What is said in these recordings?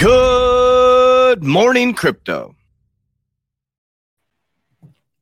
Good morning, crypto.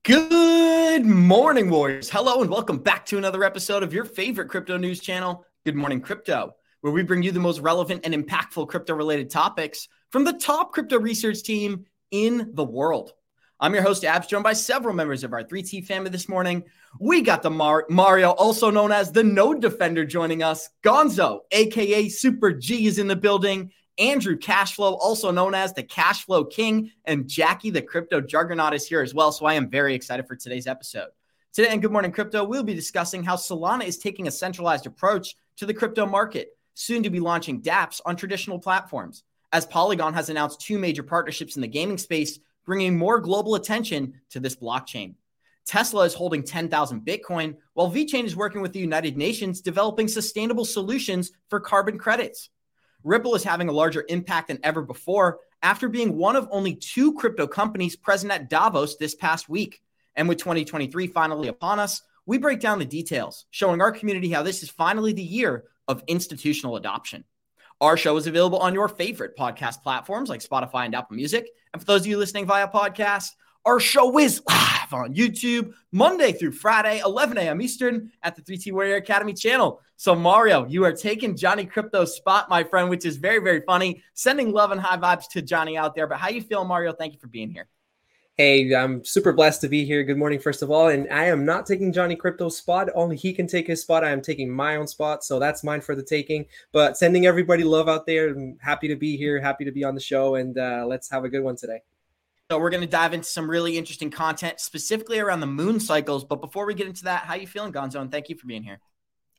Good morning, Warriors. Hello, and welcome back to another episode of your favorite crypto news channel, Good Morning Crypto, where we bring you the most relevant and impactful crypto related topics from the top crypto research team in the world. I'm your host, Abs, joined by several members of our 3T family this morning. We got the Mar- Mario, also known as the Node Defender, joining us. Gonzo, aka Super G, is in the building. Andrew Cashflow, also known as the Cashflow King, and Jackie, the crypto juggernaut, is here as well. So I am very excited for today's episode. Today in Good Morning Crypto, we'll be discussing how Solana is taking a centralized approach to the crypto market, soon to be launching dApps on traditional platforms. As Polygon has announced two major partnerships in the gaming space, bringing more global attention to this blockchain. Tesla is holding 10,000 Bitcoin, while VeChain is working with the United Nations developing sustainable solutions for carbon credits. Ripple is having a larger impact than ever before after being one of only two crypto companies present at Davos this past week. And with 2023 finally upon us, we break down the details, showing our community how this is finally the year of institutional adoption. Our show is available on your favorite podcast platforms like Spotify and Apple Music. And for those of you listening via podcast, our show is live on YouTube Monday through Friday, 11 a.m. Eastern at the 3T Warrior Academy channel. So, Mario, you are taking Johnny Krypto's spot, my friend, which is very, very funny. Sending love and high vibes to Johnny out there. But how you feel, Mario? Thank you for being here. Hey, I'm super blessed to be here. Good morning, first of all. And I am not taking Johnny Krypto's spot. Only he can take his spot. I am taking my own spot. So that's mine for the taking. But sending everybody love out there. I'm happy to be here. Happy to be on the show. And uh, let's have a good one today. So we're going to dive into some really interesting content, specifically around the moon cycles. But before we get into that, how you feeling, Gonzo? And thank you for being here.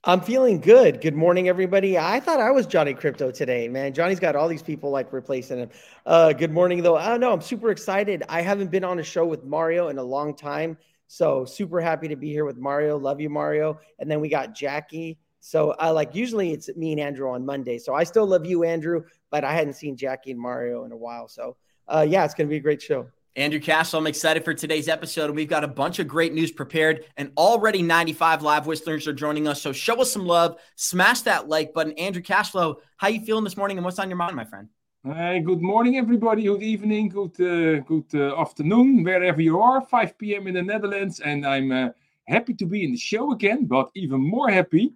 I'm feeling good. Good morning, everybody. I thought I was Johnny Krypto today, man. Johnny's got all these people like replacing him. Uh, good morning, though. I don't know. I'm super excited. I haven't been on a show with Mario in a long time. So super happy to be here with Mario. Love you, Mario. And then we got Jackie. So I uh, like usually it's me and Andrew on Monday. So I still love you, Andrew, but I hadn't seen Jackie and Mario in a while. So uh, yeah, it's gonna be a great show. Andrew Castle, I'm excited for today's episode, and we've got a bunch of great news prepared. And already 95 live Whistlers are joining us, so show us some love, smash that like button. Andrew Cashflow, how you feeling this morning, and what's on your mind, my friend? Hey, good morning, everybody. Good evening, good uh, good uh, afternoon, wherever you are. 5 p.m. in the Netherlands, and I'm uh, happy to be in the show again. But even more happy,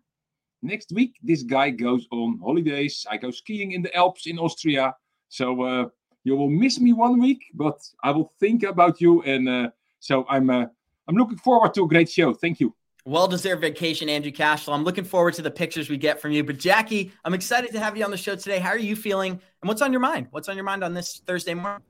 next week this guy goes on holidays. I go skiing in the Alps in Austria. So uh, you will miss me one week, but I will think about you. And uh, so I'm uh, I'm looking forward to a great show. Thank you. Well deserved vacation, Andrew Cashflow. I'm looking forward to the pictures we get from you. But Jackie, I'm excited to have you on the show today. How are you feeling? And what's on your mind? What's on your mind on this Thursday morning?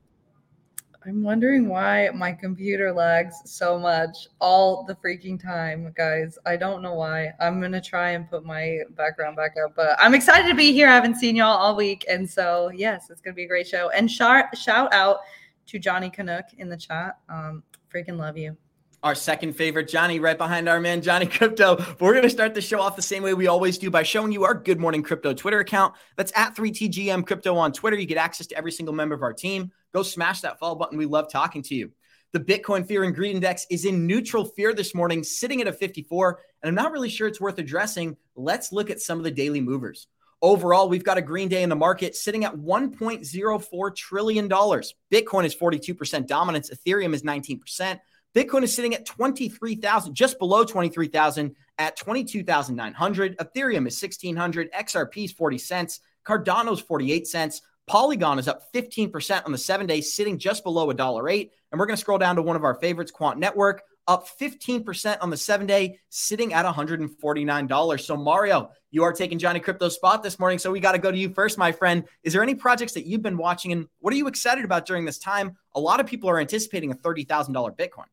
I'm wondering why my computer lags so much all the freaking time, guys. I don't know why. I'm gonna try and put my background back up, but I'm excited to be here. I haven't seen y'all all week, and so yes, it's gonna be a great show. And shout shout out to Johnny Canuck in the chat. Um, freaking love you our second favorite, Johnny, right behind our man, Johnny Krypto. But we're going to start the show off the same way we always do by showing you our Good Morning Crypto Twitter account. That's at 3TGM Crypto on Twitter. You get access to every single member of our team. Go smash that follow button. We love talking to you. The Bitcoin Fear and Greed Index is in neutral fear this morning, sitting at a 54. And I'm not really sure it's worth addressing. Let's look at some of the daily movers. Overall, we've got a green day in the market sitting at $1.04 trillion. Bitcoin is 42% dominance, Ethereum is 19%. Bitcoin is sitting at 23,000, just below 23,000 at 22,900. Ethereum is 1,600. XRP is 40 cents. Cardano's 48 cents. Polygon is up 15% on the seven day, sitting just below a dollar eight. And we're going to scroll down to one of our favorites, Quant Network, up 15% on the seven day, sitting at $149. So, Mario, you are taking Johnny Krypto's spot this morning. So, we got to go to you first, my friend. Is there any projects that you've been watching and what are you excited about during this time? A lot of people are anticipating a $30,000 Bitcoin.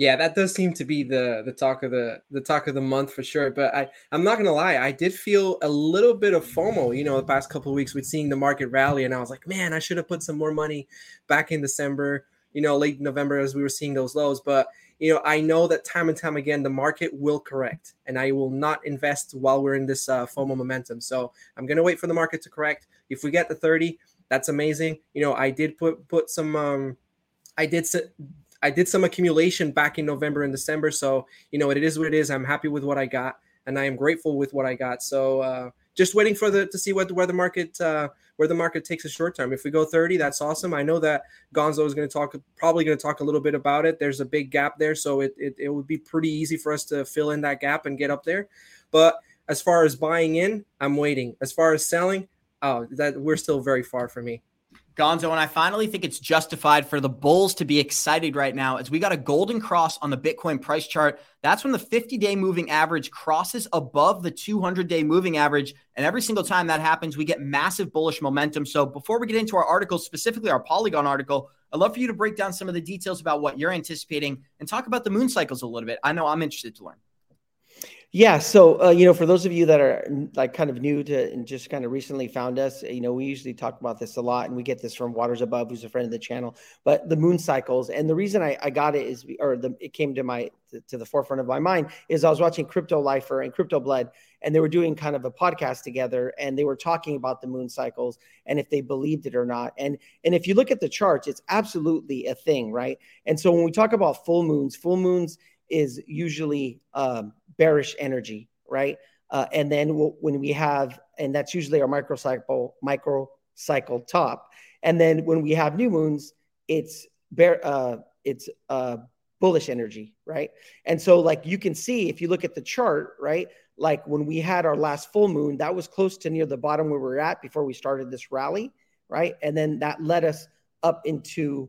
Yeah, that does seem to be the the talk of the the talk of the month for sure. But I I'm not gonna lie, I did feel a little bit of FOMO. You know, the past couple of weeks with seeing the market rally, and I was like, man, I should have put some more money back in December. You know, late November as we were seeing those lows. But you know, I know that time and time again the market will correct, and I will not invest while we're in this uh, FOMO momentum. So I'm gonna wait for the market to correct. If we get the 30, that's amazing. You know, I did put put some. um I did I did some accumulation back in November and December. So, you know, it is what it is. I'm happy with what I got and I am grateful with what I got. So, uh, just waiting for the to see what where the market uh, where the market takes a short term. If we go 30, that's awesome. I know that Gonzo is going to talk probably going to talk a little bit about it. There's a big gap there, so it, it it would be pretty easy for us to fill in that gap and get up there. But as far as buying in, I'm waiting. As far as selling, oh, that we're still very far for me. Gonzo, and I finally think it's justified for the Bulls to be excited right now as we got a golden cross on the Bitcoin price chart. That's when the 50 day moving average crosses above the 200 day moving average. And every single time that happens, we get massive bullish momentum. So before we get into our article, specifically our Polygon article, I'd love for you to break down some of the details about what you're anticipating and talk about the moon cycles a little bit. I know I'm interested to learn. Yeah. So, uh, you know, for those of you that are like kind of new to and just kind of recently found us, you know, we usually talk about this a lot and we get this from Waters Above, who's a friend of the channel, but the moon cycles. And the reason I, I got it is, or the, it came to my, to, to the forefront of my mind is I was watching Crypto Lifer and Crypto Blood, and they were doing kind of a podcast together and they were talking about the moon cycles and if they believed it or not. And, and if you look at the charts, it's absolutely a thing, right? And so when we talk about full moons, full moons is usually, um, bearish energy, right? Uh, and then we'll, when we have, and that's usually our microcycle microcycle top. And then when we have new moons, it's bear, uh, it's uh, bullish energy, right? And so, like you can see if you look at the chart, right? Like when we had our last full moon, that was close to near the bottom where we were at before we started this rally, right? And then that led us up into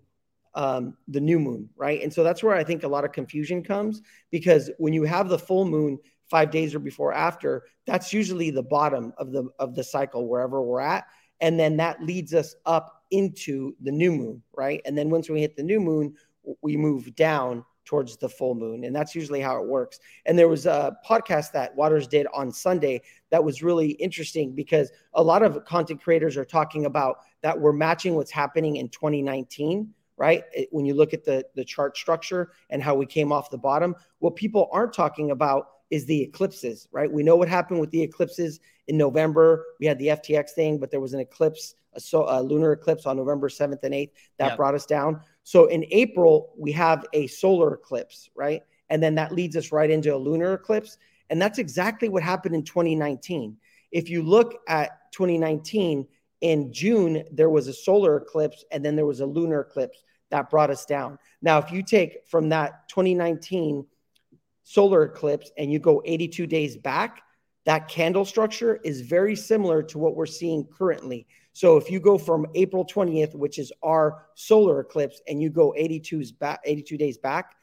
um, the new moon, right? And so that's where I think a lot of confusion comes because when you have the full moon five days or before after, that's usually the bottom of the of the cycle wherever we're at, and then that leads us up into the new moon, right? And then once we hit the new moon, we move down towards the full moon, and that's usually how it works. And there was a podcast that Waters did on Sunday that was really interesting because a lot of content creators are talking about that we're matching what's happening in 2019 right? When you look at the, the chart structure and how we came off the bottom, what people aren't talking about is the eclipses, right? We know what happened with the eclipses in November. We had the FTX thing, but there was an eclipse, a, so, a lunar eclipse on November 7th and 8th that yep. brought us down. So in April, we have a solar eclipse, right? And then that leads us right into a lunar eclipse. And that's exactly what happened in 2019. If you look at 2019, in June, there was a solar eclipse and then there was a lunar eclipse that brought us down. Now, if you take from that 2019 solar eclipse and you go 82 days back, that candle structure is very similar to what we're seeing currently. So if you go from April 20th, which is our solar eclipse, and you go 82's back, 82 days back,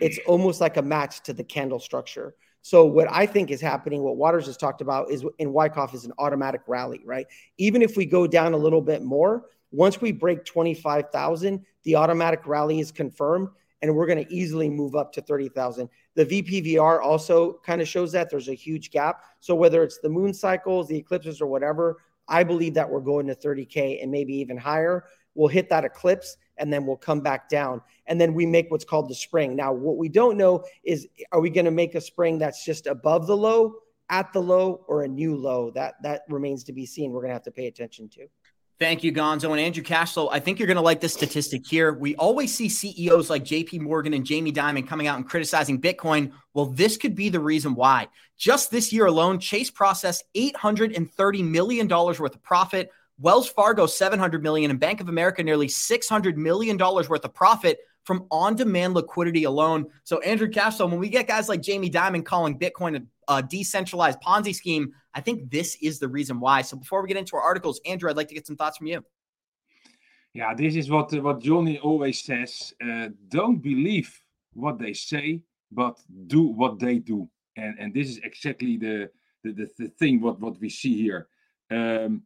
it's almost like a match to the candle structure. So what I think is happening, what Waters has talked about, is in Wyckoff is an automatic rally, right? Even if we go down a little bit more, once we break 25,000, the automatic rally is confirmed and we're going to easily move up to 30,000. The VPVR also kind of shows that there's a huge gap. So whether it's the moon cycles, the eclipses, or whatever, I believe that we're going to 30K and maybe even higher. We'll hit that eclipse and then we'll come back down. And then we make what's called the spring. Now, what we don't know is are we going to make a spring that's just above the low, at the low, or a new low? That that remains to be seen. We're going to have to pay attention to. Thank you, Gonzo. And Andrew Cashflow, I think you're going to like this statistic here. We always see CEOs like JP Morgan and Jamie Dimon coming out and criticizing Bitcoin. Well, this could be the reason why. Just this year alone, Chase processed $830 million worth of profit, Wells Fargo 700 million and Bank of America nearly 600 million dollars worth of profit from on-demand liquidity alone. So Andrew Cashflow, when we get guys like Jamie Dimon calling Bitcoin a, a decentralized Ponzi scheme, I think this is the reason why. So before we get into our articles, Andrew, I'd like to get some thoughts from you. Yeah, this is what what Johnny always says. Uh, don't believe what they say, but do what they do. And and this is exactly the the, the, the thing what what we see here. Um,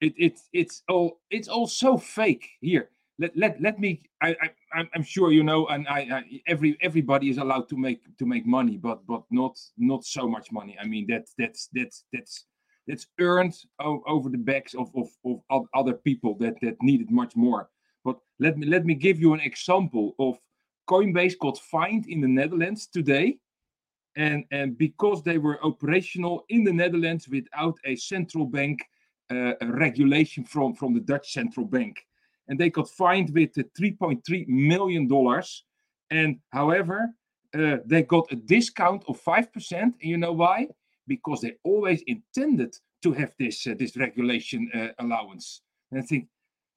it, it it's all it's all so fake here let let, let me. I, I I'm sure you know, and I, I every everybody is allowed to make to make money, but but not not so much money. I mean that that's that's that's that's earned over the backs of, of, of other people that that needed much more. But let me let me give you an example of Coinbase got fined in the Netherlands today and, and because they were operational in the Netherlands without a central bank uh, regulation from, from the Dutch central bank. And they got fined with $3.3 million. And however, uh, they got a discount of 5%. And you know why? Because they always intended to have this, uh, this regulation uh, allowance. And I think,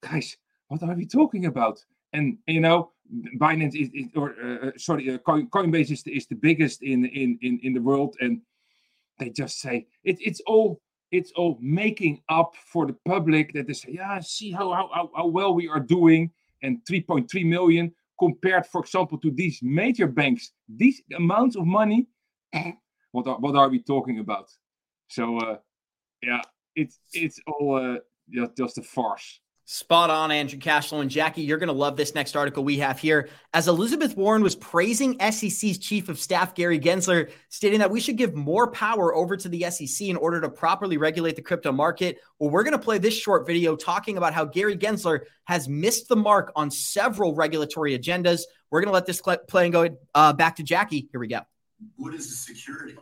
guys, what are we talking about? And, you know, Binance is, is or uh, uh sorry, uh, Coinbase is the, is the biggest in, in in in the world, and they just say it, it's all it's all making up for the public that they say, yeah, see how how, how well we are doing, and 3.3 million compared, for example, to these major banks, these amounts of money. what are what are we talking about? So uh, yeah, it's it's all uh, just, just a farce. Spot on, Andrew Cashflow and Jackie. You're going to love this next article we have here. As Elizabeth Warren was praising SEC's chief of staff, Gary Gensler, stating that we should give more power over to the SEC in order to properly regulate the crypto market. Well, we're going to play this short video talking about how Gary Gensler has missed the mark on several regulatory agendas. We're going to let this play and go uh, back to Jackie. Here we go. What is the security?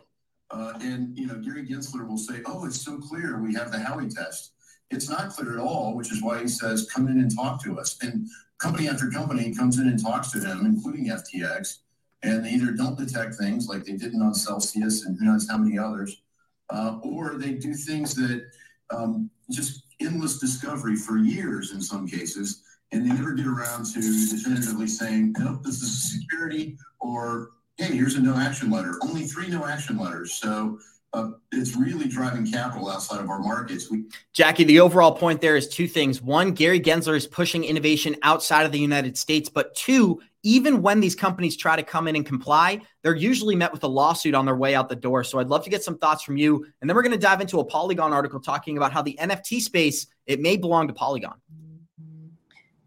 Uh, and, you know, Gary Gensler will say, oh, it's so clear. We have the Howey test it's not clear at all, which is why he says, come in and talk to us. And company after company comes in and talks to him, including FTX, and they either don't detect things like they didn't on Celsius and who knows how many others, uh, or they do things that um, just endless discovery for years in some cases, and they never get around to definitively saying, nope, this is security, or hey, here's a no action letter. Only three no action letters. So uh, it's really driving capital outside of our markets. We- Jackie, the overall point there is two things. One, Gary Gensler is pushing innovation outside of the United States. But two, even when these companies try to come in and comply, they're usually met with a lawsuit on their way out the door. So I'd love to get some thoughts from you. And then we're going to dive into a Polygon article talking about how the NFT space, it may belong to Polygon.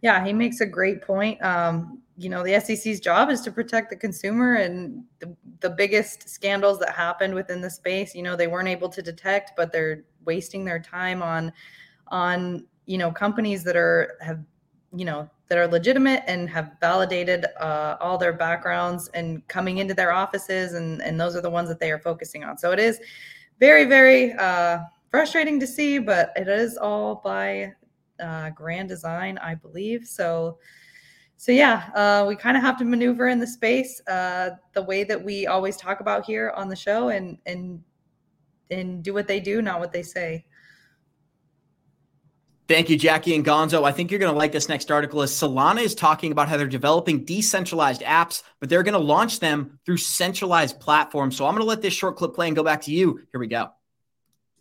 Yeah, he makes a great point. Um, you know the SEC's job is to protect the consumer and the, the biggest scandals that happened within the space you know they weren't able to detect but they're wasting their time on on you know companies that are have you know that are legitimate and have validated uh, all their backgrounds and coming into their offices and and those are the ones that they are focusing on. So it is very very uh, frustrating to see but it is all by uh, grand design i believe. So so yeah, uh, we kind of have to maneuver in the space uh, the way that we always talk about here on the show, and and and do what they do, not what they say. Thank you, Jackie and Gonzo. I think you're going to like this next article. As Solana is talking about how they're developing decentralized apps, but they're going to launch them through centralized platforms. So I'm going to let this short clip play and go back to you. Here we go.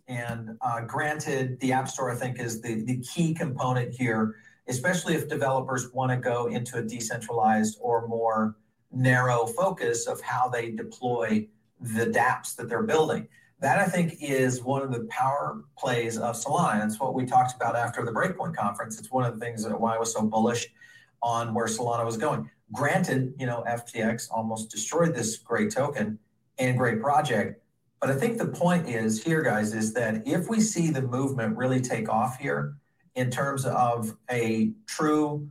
And uh, granted, the App Store I think is the the key component here especially if developers want to go into a decentralized or more narrow focus of how they deploy the dApps that they're building. That I think is one of the power plays of Solana. It's what we talked about after the Breakpoint conference. It's one of the things that why I was so bullish on where Solana was going. Granted, you know, FTX almost destroyed this great token and great project. But I think the point is here, guys, is that if we see the movement really take off here, in terms of a true,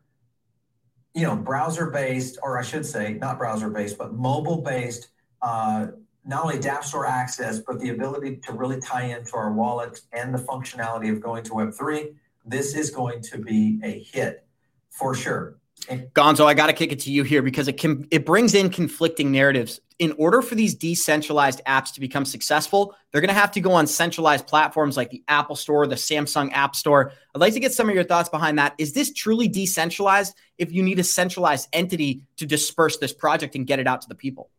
you know, browser-based, or I should say, not browser-based, but mobile-based, uh, not only dApp Store access, but the ability to really tie into our wallet and the functionality of going to Web3. This is going to be a hit for sure. Gonzo, I got to kick it to you here because it can it brings in conflicting narratives. In order for these decentralized apps to become successful, they're going to have to go on centralized platforms like the Apple Store, the Samsung App Store. I'd like to get some of your thoughts behind that. Is this truly decentralized if you need a centralized entity to disperse this project and get it out to the people?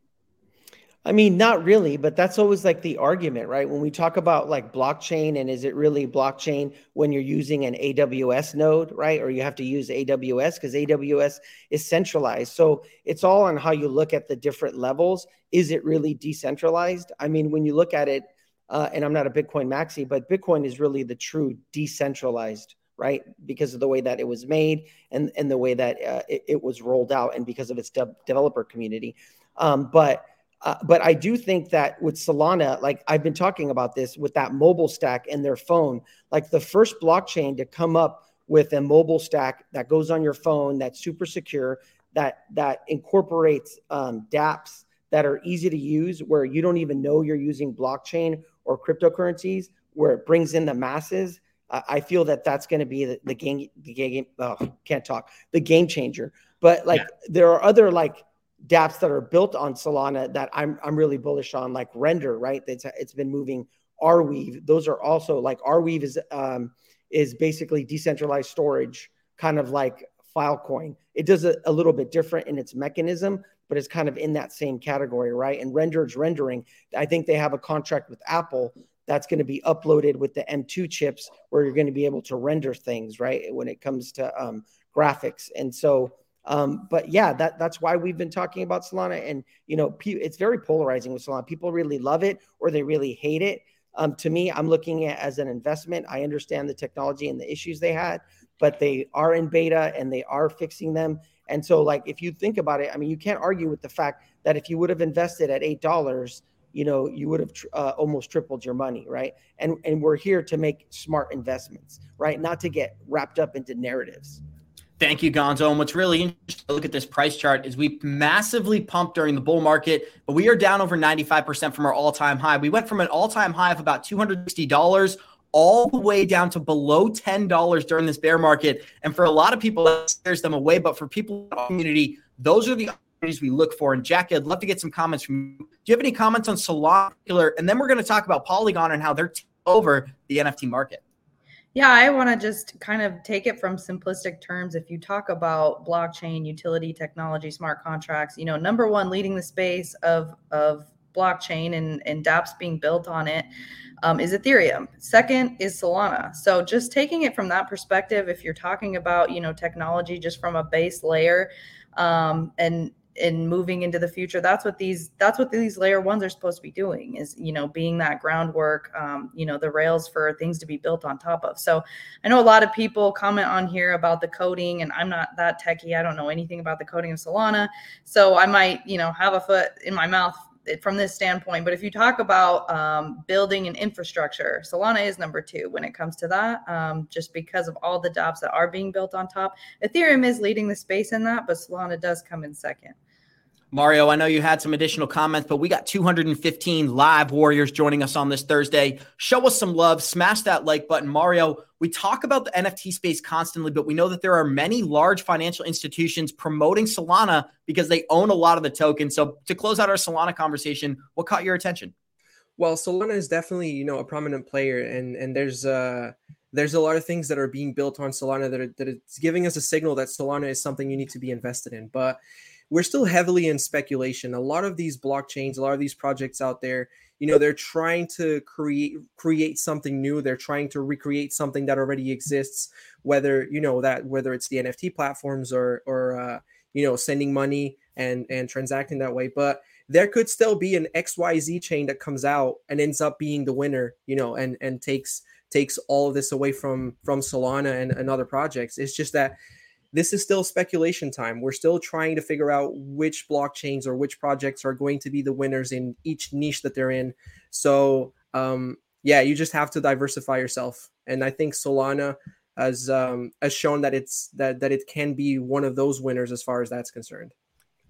I mean, not really, but that's always like the argument, right? When we talk about like blockchain and is it really blockchain when you're using an AWS node, right? Or you have to use AWS because AWS is centralized. So it's all on how you look at the different levels. Is it really decentralized? I mean, when you look at it, uh, and I'm not a Bitcoin maxi, but Bitcoin is really the true decentralized right? Because of the way that it was made and and the way that uh, it, it, was rolled out, and because of its de- developer community. Um, but uh, but I do think that with Solana, like I've been talking about this with that mobile stack and their phone, like the first blockchain to come up with a mobile stack that goes on your phone that's super secure, that that incorporates um, DApps that are easy to use, where you don't even know you're using blockchain or cryptocurrencies, where it brings in the masses. Uh, I feel that that's going to be the, the game. The game. Oh, can't talk. The game changer. But like, yeah. there are other like dApps that are built on Solana that I'm I'm really bullish on, like Render, right? It's it's been moving. Arweave, those are also like Arweave is um, is basically decentralized storage, kind of like Filecoin. It does a, a little bit different in its mechanism, but it's kind of in that same category, right? And Render's rendering. I think they have a contract with Apple that's going to be uploaded with the M2 chips, where you're going to be able to render things, right? When it comes to um, graphics, and so um, but yeah, that that's why we've been talking about Solana, and you know, it's very polarizing with Solana. People really love it or they really hate it. Um, to me, I'm looking at as an investment. I understand the technology and the issues they had, but they are in beta and they are fixing them. And so, like, if you think about it, I mean, you can't argue with the fact that if you would have invested at eight dollars, you know, you would have tr- uh, almost tripled your money, right? And and we're here to make smart investments, right? Not to get wrapped up into narratives. Thank you, Gonzo. And what's really interesting to look at this price chart is we massively pumped during the bull market, but we are down over 95% from our all time high. We went from an all time high of about $260 all the way down to below $10 during this bear market. And for a lot of people, that scares them away. But for people in the community, those are the opportunities we look for. And Jackie, I'd love to get some comments from you. Do you have any comments on Solana? And then we're going to talk about Polygon and how they're over the NFT market. Yeah, I want to just kind of take it from simplistic terms. If you talk about blockchain, utility technology, smart contracts, you know, number one, leading the space of of blockchain and, and dApps being built on it um, is Ethereum. Second is Solana. So just taking it from that perspective, if you're talking about, you know, technology just from a base layer um, and and moving into the future that's what these that's what these layer ones are supposed to be doing is you know being that groundwork um, you know the rails for things to be built on top of so i know a lot of people comment on here about the coding and i'm not that techie i don't know anything about the coding of solana so i might you know have a foot in my mouth from this standpoint. But if you talk about um, building an infrastructure, Solana is number two when it comes to that, um, just because of all the dApps that are being built on top. Ethereum is leading the space in that, but Solana does come in second. Mario, I know you had some additional comments, but we got 215 live warriors joining us on this Thursday. Show us some love, smash that like button. Mario, we talk about the NFT space constantly, but we know that there are many large financial institutions promoting Solana because they own a lot of the tokens. So, to close out our Solana conversation, what caught your attention? Well, Solana is definitely, you know, a prominent player and and there's uh there's a lot of things that are being built on Solana that are that it's giving us a signal that Solana is something you need to be invested in. But we're still heavily in speculation. A lot of these blockchains, a lot of these projects out there, you know, they're trying to create create something new. They're trying to recreate something that already exists. Whether you know that whether it's the NFT platforms or or uh, you know sending money and and transacting that way, but there could still be an XYZ chain that comes out and ends up being the winner, you know, and and takes takes all of this away from from Solana and, and other projects. It's just that this is still speculation time. We're still trying to figure out which blockchains or which projects are going to be the winners in each niche that they're in. So, um, yeah, you just have to diversify yourself. And I think Solana has um, has shown that it's that that it can be one of those winners as far as that's concerned.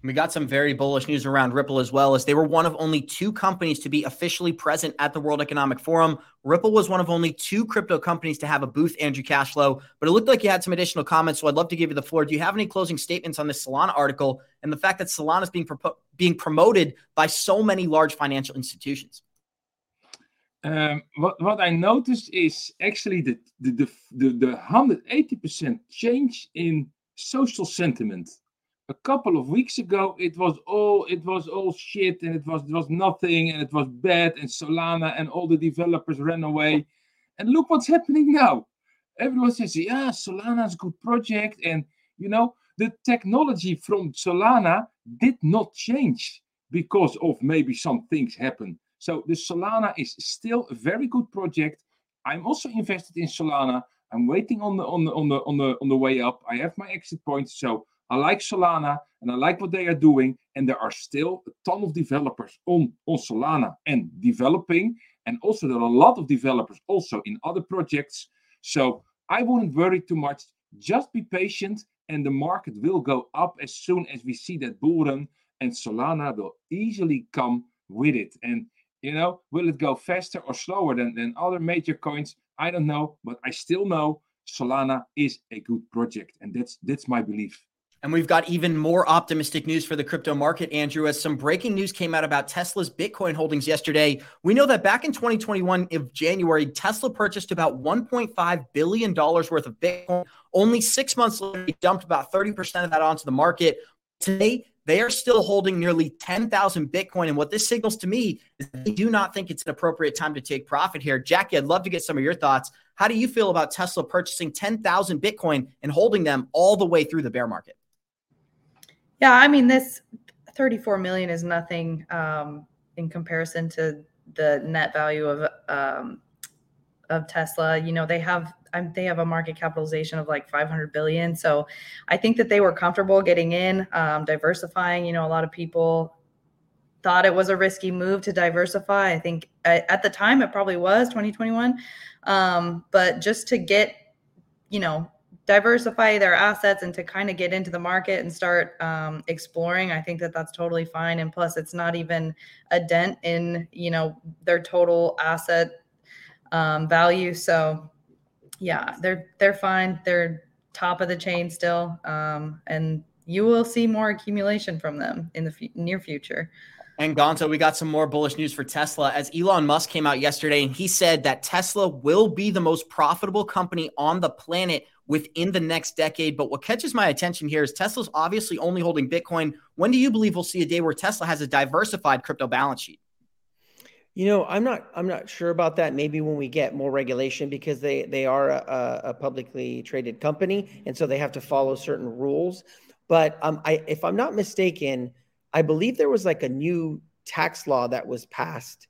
We got some very bullish news around Ripple as well, as they were one of only two companies to be officially present at the World Economic Forum. Ripple was one of only two crypto companies to have a booth, Andrew Cashflow. But it looked like you had some additional comments, so I'd love to give you the floor. Do you have any closing statements on this Solana article and the fact that Solana is being pro- being promoted by so many large financial institutions? Um, what what I noticed is actually the the the, the, the 180% change in social sentiment a couple of weeks ago it was all it was all shit and it was it was nothing and it was bad and Solana and all the developers ran away. And look what's happening now. Everyone says, yeah, Solana's a good project. And you know, the technology from Solana did not change because of maybe some things happen. So the Solana is still a very good project. I'm also invested in Solana. I'm waiting on the on the on the on the on the way up. I have my exit points. So I like Solana and I like what they are doing. And there are still a ton of developers on, on Solana and developing. And also there are a lot of developers also in other projects. So I wouldn't worry too much. Just be patient and the market will go up as soon as we see that bull run and Solana will easily come with it. And you know, will it go faster or slower than, than other major coins? I don't know, but I still know Solana is a good project, and that's that's my belief. And we've got even more optimistic news for the crypto market, Andrew, as some breaking news came out about Tesla's Bitcoin holdings yesterday. We know that back in 2021 of January, Tesla purchased about $1.5 billion worth of Bitcoin. Only six months later, he dumped about 30% of that onto the market. Today, they are still holding nearly 10,000 Bitcoin. And what this signals to me is they do not think it's an appropriate time to take profit here. Jackie, I'd love to get some of your thoughts. How do you feel about Tesla purchasing 10,000 Bitcoin and holding them all the way through the bear market? Yeah, I mean, this 34 million is nothing um, in comparison to the net value of um, of Tesla. You know, they have they have a market capitalization of like 500 billion. So I think that they were comfortable getting in, um, diversifying. You know, a lot of people thought it was a risky move to diversify. I think at, at the time it probably was 2021, um, but just to get, you know, diversify their assets and to kind of get into the market and start um, exploring i think that that's totally fine and plus it's not even a dent in you know their total asset um, value so yeah, they're they're fine. They're top of the chain still, um, and you will see more accumulation from them in the f- near future. And Gonzo, we got some more bullish news for Tesla as Elon Musk came out yesterday and he said that Tesla will be the most profitable company on the planet within the next decade. But what catches my attention here is Tesla's obviously only holding Bitcoin. When do you believe we'll see a day where Tesla has a diversified crypto balance sheet? You know, I'm not I'm not sure about that. Maybe when we get more regulation, because they they are a, a publicly traded company, and so they have to follow certain rules. But um, I, if I'm not mistaken, I believe there was like a new tax law that was passed,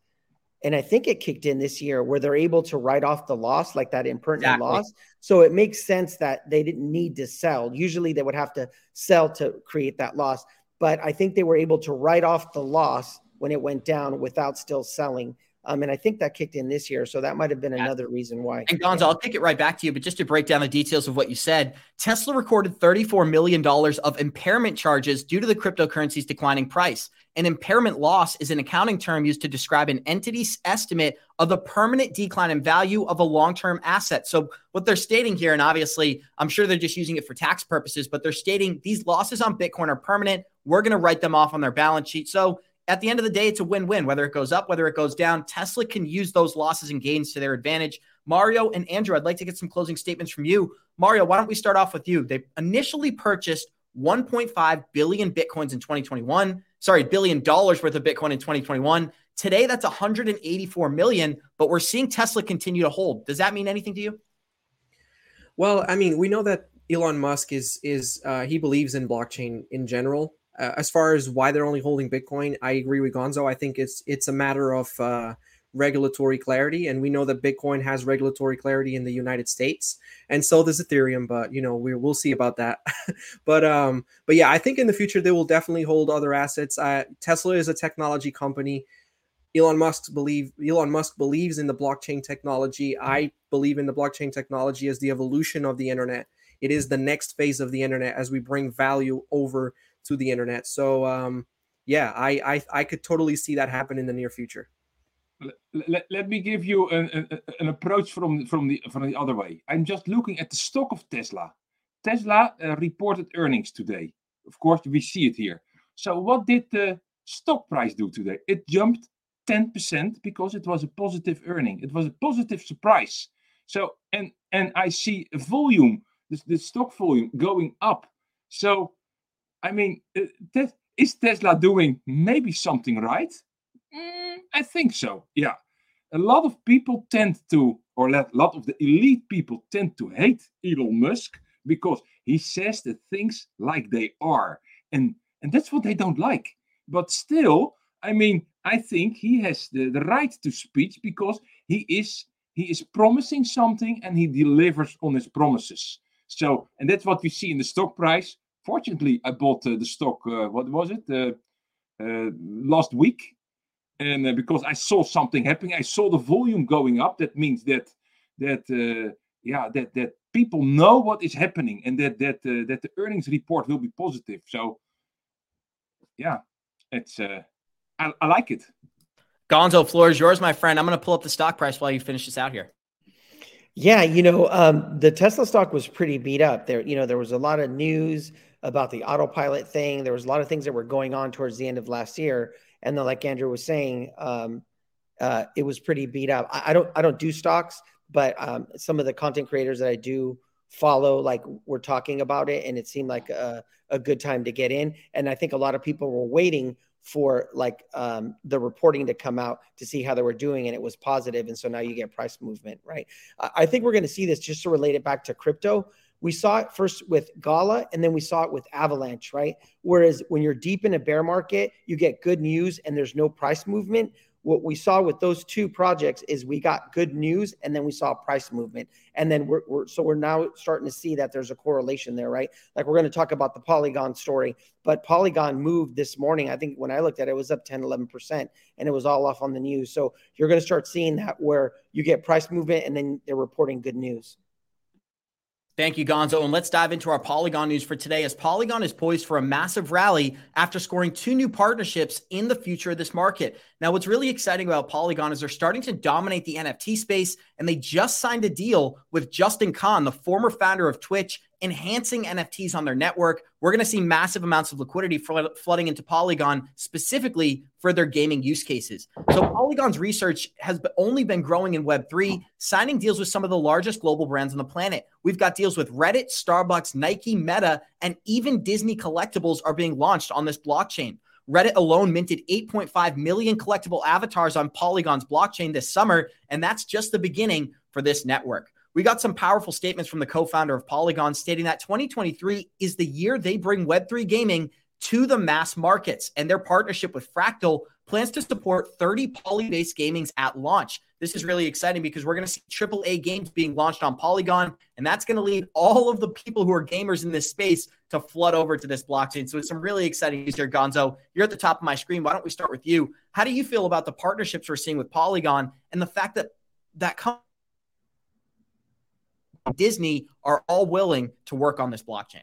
and I think it kicked in this year, where they're able to write off the loss, like that impairment exactly. loss. So it makes sense that they didn't need to sell. Usually, they would have to sell to create that loss, but I think they were able to write off the loss when it went down without still selling. Um, and I think that kicked in this year. So that might have been another reason why. And Gonzo. I'll kick it right back to you. But just to break down the details of what you said, Tesla recorded $34 million of impairment charges due to the cryptocurrency's declining price. An impairment loss is an accounting term used to describe an entity's estimate of the permanent decline in value of a long term asset. So, what they're stating here, and obviously, I'm sure they're just using it for tax purposes, but they're stating these losses on Bitcoin are permanent. We're going to write them off on their balance sheet. So, at the end of the day, it's a win win, whether it goes up, whether it goes down. Tesla can use those losses and gains to their advantage. Mario and Andrew, I'd like to get some closing statements from you. Mario, why don't we start off with you? They initially purchased 1.5 billion Bitcoins in 2021. Sorry, billion dollars worth of Bitcoin in 2021. Today, that's 184 million, but we're seeing Tesla continue to hold. Does that mean anything to you? Well, I mean, we know that Elon Musk is is uh, he believes in blockchain in general, uh, as far as why they're only holding Bitcoin, I agree with Gonzo. I think it's it's a matter of uh, regulatory clarity, and we know that Bitcoin has regulatory clarity in the United States, and so does Ethereum. But you know, we we'll see about that. but um, but yeah, I think in the future they will definitely hold other assets. Uh, Tesla is a technology company. Elon Musk believe Elon Musk believes in the blockchain technology. I believe in the blockchain technology as the evolution of the internet. It is the next phase of the internet as we bring value over to the internet. So um, yeah, I, I I could totally see that happen in the near future. Let, let me give you an, an, an approach from from the from the other way. I'm just looking at the stock of Tesla. Tesla uh, reported earnings today. Of course, we see it here. So what did the stock price do today? It jumped 10% because it was a positive earning. It was a positive surprise. So and and I see volume, the, the stock volume going up. So I mean, uh, is Tesla doing maybe something right? Mm, I think so. Yeah. A lot of people tend to, or a lot of the elite people tend to hate Elon Musk because he says the things like they are. And and that's what they don't like. But still, I mean, I think he has the, the right to speech because he is he is promising something and he delivers on his promises. So, and that's what we see in the stock price. Fortunately, I bought uh, the stock. Uh, what was it? Uh, uh last week, and uh, because I saw something happening, I saw the volume going up. That means that that uh, yeah, that that people know what is happening and that that that the earnings report will be positive. So, yeah, it's I, I like it. Gonzo, floor is yours, my friend. I'm going to pull up the stock price while you finish this out here. Yeah, you know, um, the Tesla stock was pretty beat up. There, you know, there was a lot of news about the autopilot thing. There was a lot of things that were going on towards the end of last year, and then, like Andrew was saying, um, uh, it was pretty beat up. I, I, don't, I don't do stocks, but um, some of the content creators that I do follow, like, were talking about it, and it seemed like a, a good time to get in. And I think a lot of people were waiting for like um, the reporting to come out to see how they were doing and it was positive and so now you get price movement right i think we're going to see this just to relate it back to crypto we saw it first with gala and then we saw it with avalanche right? Whereas when you're deep in a bear market you get good news and there's no price movement. What we saw with those two projects is we got good news and then we saw price movement. And then we're, we're, so we're now starting to see that there's a correlation there right? Like we're going to talk about the polygon story but polygon moved this morning. I think when i looked at it, it was up 10 11% and it was all off on the news. So you're going to start seeing that where you get price movement and then they're reporting good news Thank you, Gonzo. And let's dive into our Polygon news for today as Polygon is poised for a massive rally after scoring two new partnerships in the future of this market. Now, what's really exciting about Polygon is they're starting to dominate the NFT space, and they just signed a deal with Justin Kan, the former founder of Twitch enhancing NFTs on their network. We're going to see massive amounts of liquidity flooding into Polygon specifically for their gaming use cases. So Polygon's research has only been growing in Web3, signing deals with some of the largest global brands on the planet. We've got deals with Reddit, Starbucks, Nike, Meta, and even Disney collectibles are being launched on this blockchain. Reddit alone minted 8.5 million collectible avatars on Polygon's blockchain this summer, and that's just the beginning for this network. We got some powerful statements from the co founder of Polygon stating that 2023 is the year they bring Web3 gaming to the mass markets, and their partnership with Fractal plans to support 30 poly based gamings at launch. This is really exciting because we're going to see AAA games being launched on Polygon, and that's going to lead all of the people who are gamers in this space to flood over to this blockchain. So it's some really exciting news here, Gonzo. You're at the top of my screen. Why don't we start with you? How do you feel about the partnerships we're seeing with Polygon and the fact that that company Disney are all willing to work on this blockchain.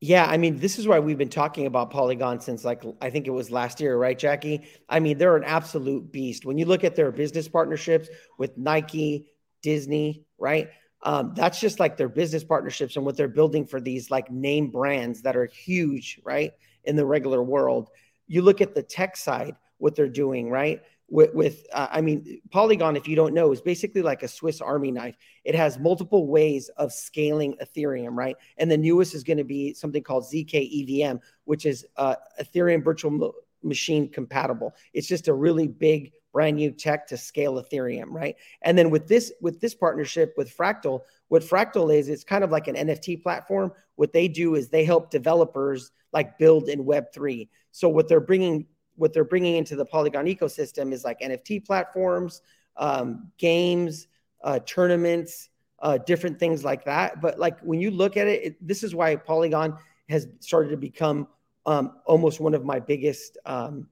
Yeah, I mean, this is why we've been talking about Polygon since like I think it was last year, right, Jackie? I mean, they're an absolute beast. When you look at their business partnerships with Nike, Disney, right? Um, that's just like their business partnerships and what they're building for these like name brands that are huge, right, in the regular world. You look at the tech side, what they're doing, right? With, with uh, I mean, Polygon, if you don't know, is basically like a Swiss Army knife. It has multiple ways of scaling Ethereum, right? And the newest is going to be something called ZK EVM, which is uh, Ethereum virtual machine compatible. It's just a really big brand new tech to scale Ethereum, right? And then with this with this partnership with Fractal, what Fractal is, it's kind of like an NFT platform. What they do is they help developers like build in Web3. So what they're bringing what they're bringing into the Polygon ecosystem is like NFT platforms, um, games, uh, tournaments, uh, different things like that. But like when you look at it, it this is why Polygon has started to become um, almost one of my biggest um,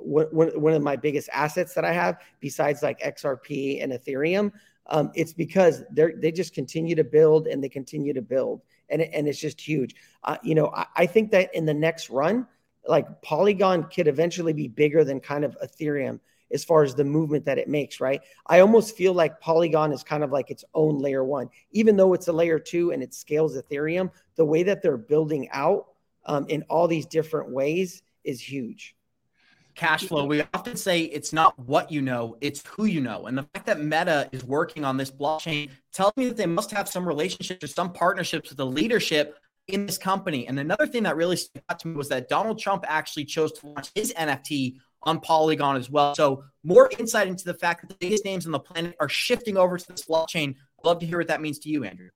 one, one of my biggest assets that I have besides like XRP and Ethereum. Um, it's because they they just continue to build and they continue to build, and and it's just huge. Uh, you know, I, I think that in the next run, like Polygon could eventually be bigger than kind of Ethereum as far as the movement that it makes, right? I almost feel like Polygon is kind of like its own layer one, even though it's a layer two and it scales Ethereum. The way that they're building out um, in all these different ways is huge. Cash flow. We often say it's not what you know, it's who you know. And the fact that Meta is working on this blockchain tells me that they must have some relationships or some partnerships with the leadership in this company. And another thing that really stuck out to me was that Donald Trump actually chose to launch his NFT on Polygon as well. So more insight into the fact that the biggest names on the planet are shifting over to this blockchain. I'd love to hear what that means to you, Andrew.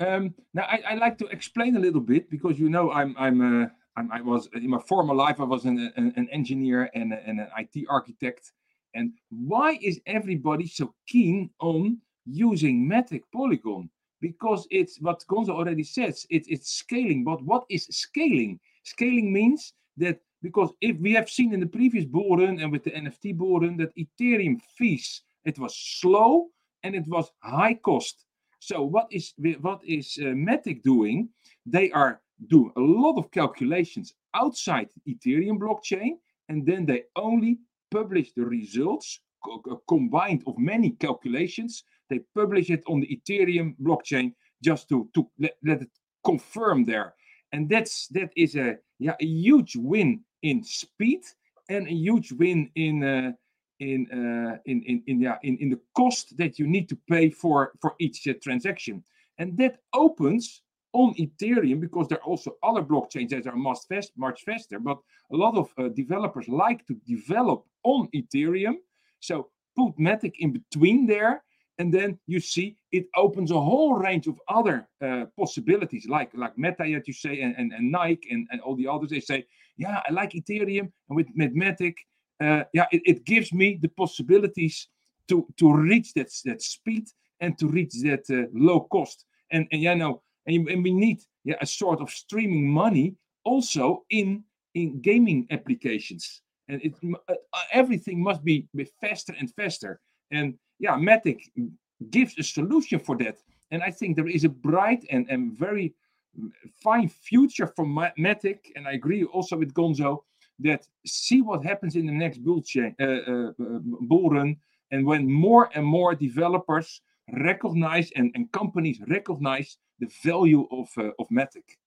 Um, now I, I, like to explain a little bit because you know I'm I'm, uh, I'm i was in my former life I was an, an, an engineer and, and, an IT architect, And why is everybody so keen on using Matic Polygon? Because it's what Gonzo already says, it, it's scaling. But what is scaling? Scaling means that because if we have seen in the previous bull run and with the NFT bull run that Ethereum fees, it was slow and it was high cost. So what is what is uh, Matic doing? They are doing a lot of calculations outside Ethereum blockchain, and then they only publish the results co- combined of many calculations. They publish it on the Ethereum blockchain just to to let, let it confirm there, and that's that is a yeah a huge win in speed and a huge win in. Uh, in, uh, in, in, in, yeah, in, in the cost that you need to pay for, for each uh, transaction. And that opens on Ethereum because there are also other blockchains that are much, fast, much faster. But a lot of uh, developers like to develop on Ethereum. So put Matic in between there. And then you see it opens a whole range of other uh, possibilities, like like Meta, that you say, and, and, and Nike and, and all the others. They say, yeah, I like Ethereum, and with, with Matic, uh, yeah, it, it gives me the possibilities to to reach that that speed and to reach that uh, low cost. And and you know, and, and we need yeah a sort of streaming money also in in gaming applications. And it uh, everything must be faster and faster. And yeah, Matic gives a solution for that. And I think there is a bright and, and very fine future for Matic. And I agree also with Gonzo that see what happens in the next bull chain, uh, uh, uh, bull run, and when more and more developers recognize and, and companies recognize the value of uh, of Matic.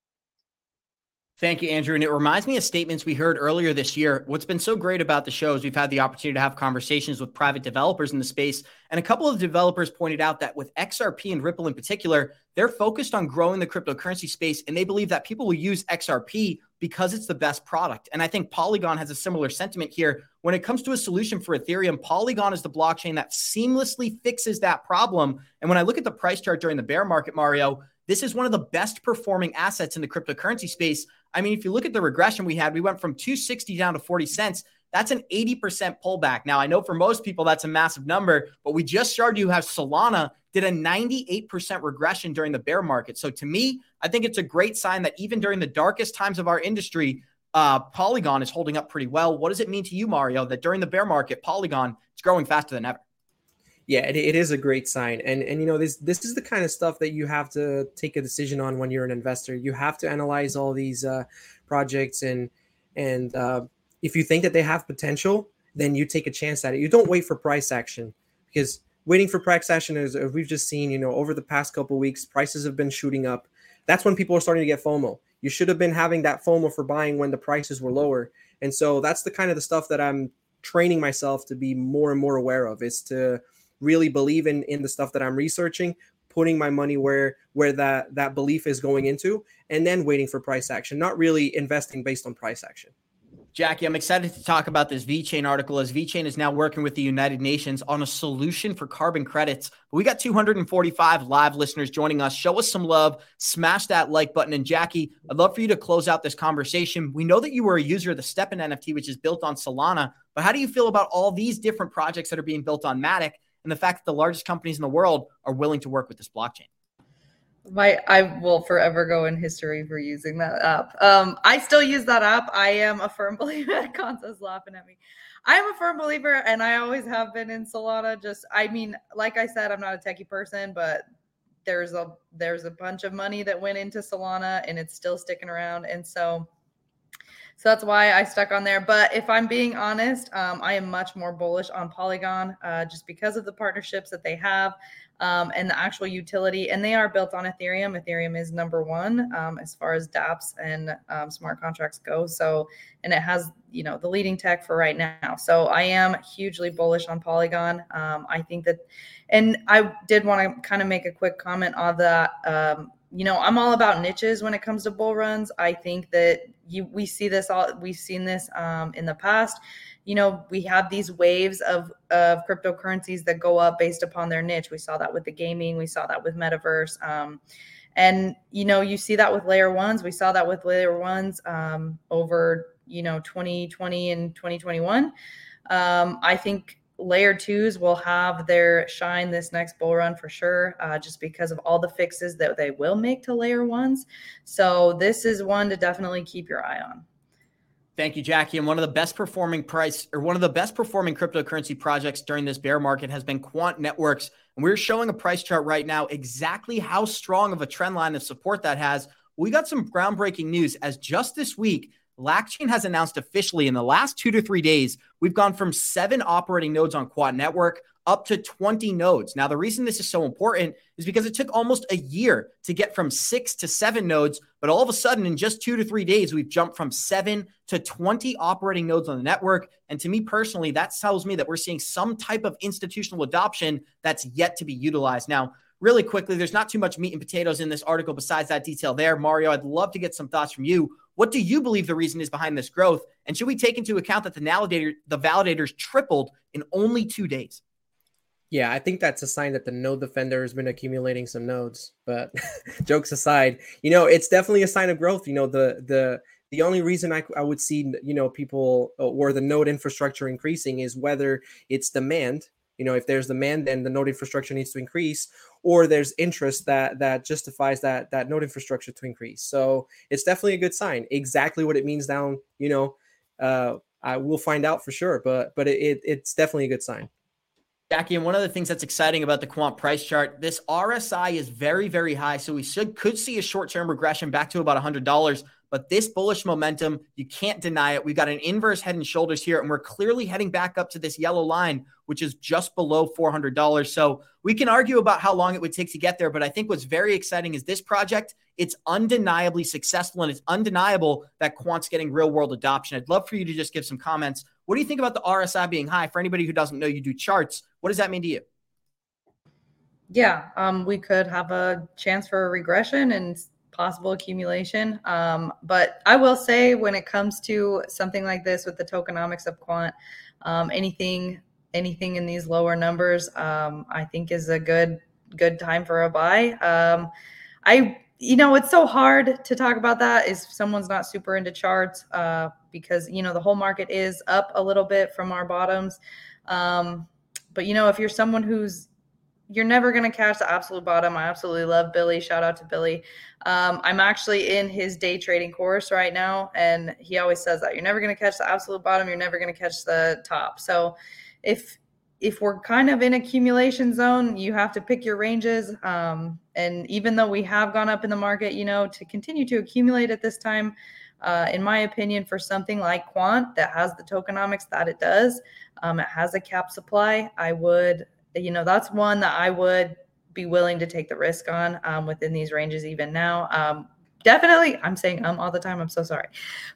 Thank you, Andrew. And it reminds me of statements we heard earlier this year. What's been so great about the show is we've had the opportunity to have conversations with private developers in the space. And a couple of developers pointed out that with XRP and Ripple in particular, they're focused on growing the cryptocurrency space. And they believe that people will use XRP because it's the best product. And I think Polygon has a similar sentiment here. When it comes to a solution for Ethereum, Polygon is the blockchain that seamlessly fixes that problem. And when I look at the price chart during the bear market, Mario, this is one of the best performing assets in the cryptocurrency space. I mean, if you look at the regression we had, we went from 260 down to 40 cents. That's an 80% pullback. Now, I know for most people that's a massive number, but we just showed you how Solana did a 98% regression during the bear market. So to me, I think it's a great sign that even during the darkest times of our industry, uh, Polygon is holding up pretty well. What does it mean to you, Mario, that during the bear market, Polygon is growing faster than ever? Yeah, it, it is a great sign, and and you know this this is the kind of stuff that you have to take a decision on when you're an investor. You have to analyze all these uh, projects, and and uh, if you think that they have potential, then you take a chance at it. You don't wait for price action because waiting for price action is we've just seen you know over the past couple weeks prices have been shooting up. That's when people are starting to get FOMO. You should have been having that FOMO for buying when the prices were lower, and so that's the kind of the stuff that I'm training myself to be more and more aware of. Is to really believe in in the stuff that I'm researching, putting my money where where that that belief is going into, and then waiting for price action, not really investing based on price action. Jackie, I'm excited to talk about this VeChain article as VeChain is now working with the United Nations on a solution for carbon credits. We got 245 live listeners joining us. Show us some love, smash that like button. And Jackie, I'd love for you to close out this conversation. We know that you were a user of the STEPN NFT, which is built on Solana, but how do you feel about all these different projects that are being built on Matic? And the fact that the largest companies in the world are willing to work with this blockchain. My I will forever go in history for using that app. Um, I still use that app. I am a firm believer. Gonzo's laughing at me. I am a firm believer, and I always have been in Solana. Just, I mean, like I said, I'm not a techie person, but there's a there's a bunch of money that went into Solana, and it's still sticking around. And so, so that's why I stuck on there. But if I'm being honest, um, I am much more bullish on Polygon uh, just because of the partnerships that they have um, and the actual utility. And they are built on Ethereum. Ethereum is number one um, as far as dApps and um, smart contracts go. So, and it has, you know, the leading tech for right now. So I am hugely bullish on Polygon. Um, I think that, and I did want to kind of make a quick comment on that um, you know, I'm all about niches when it comes to bull runs. I think that you we see this all we've seen this um, in the past. You know, we have these waves of of cryptocurrencies that go up based upon their niche. We saw that with the gaming. We saw that with metaverse. Um, and you know, you see that with layer ones. We saw that with layer ones um, over you know 2020 and 2021. Um, I think layer twos will have their shine this next bull run for sure, uh, just because of all the fixes that they will make to layer ones. So this is one to definitely keep your eye on. Thank you, Jackie. And one of the best performing price or one of the best performing cryptocurrency projects during this bear market has been Quant Networks. And we're showing a price chart right now exactly how strong of a trend line of support that has. We got some groundbreaking news as just this week, LackChain has announced officially in the last two to three days, we've gone from seven operating nodes on Quant Network up to 20 nodes. Now, the reason this is so important is because it took almost a year to get from six to seven nodes. But all of a sudden, in just two to three days, we've jumped from seven to 20 operating nodes on the network. And to me personally, that tells me that we're seeing some type of institutional adoption that's yet to be utilized. Now, really quickly, there's not too much meat and potatoes in this article besides that detail there. Mario, I'd love to get some thoughts from you. What do you believe the reason is behind this growth? And should we take into account that the validator, the validators tripled in only two days? Yeah, I think that's a sign that the node defender has been accumulating some nodes. But jokes aside, you know, it's definitely a sign of growth. You know, the the the only reason I, I would see you know people uh, or the node infrastructure increasing is whether it's demand. You know, if there's demand, then the node infrastructure needs to increase, or there's interest that that justifies that that node infrastructure to increase. So it's definitely a good sign. Exactly what it means down, you know, uh, I will find out for sure. But but it, it it's definitely a good sign. Jackie, and one of the things that's exciting about the quant price chart, this RSI is very, very high. So we should could see a short-term regression back to about $100. But this bullish momentum, you can't deny it. We've got an inverse head and shoulders here, and we're clearly heading back up to this yellow line, which is just below $400. So we can argue about how long it would take to get there. But I think what's very exciting is this project, it's undeniably successful, and it's undeniable that Quant's getting real world adoption. I'd love for you to just give some comments. What do you think about the RSI being high? For anybody who doesn't know, you do charts. What does that mean to you? Yeah, um, we could have a chance for a regression and possible accumulation. Um, but I will say, when it comes to something like this with the tokenomics of quant, um, anything anything in these lower numbers, um, I think is a good good time for a buy. Um, I you know it's so hard to talk about that if someone's not super into charts uh, because you know the whole market is up a little bit from our bottoms. Um, but you know if you're someone who's you're never going to catch the absolute bottom. I absolutely love Billy. Shout out to Billy. Um, I'm actually in his day trading course right now, and he always says that you're never going to catch the absolute bottom. You're never going to catch the top. So, if if we're kind of in accumulation zone, you have to pick your ranges. Um, and even though we have gone up in the market, you know, to continue to accumulate at this time, uh, in my opinion, for something like Quant that has the tokenomics that it does, um, it has a cap supply. I would you know, that's one that I would be willing to take the risk on um, within these ranges even now. Um, definitely, I'm saying um all the time. I'm so sorry,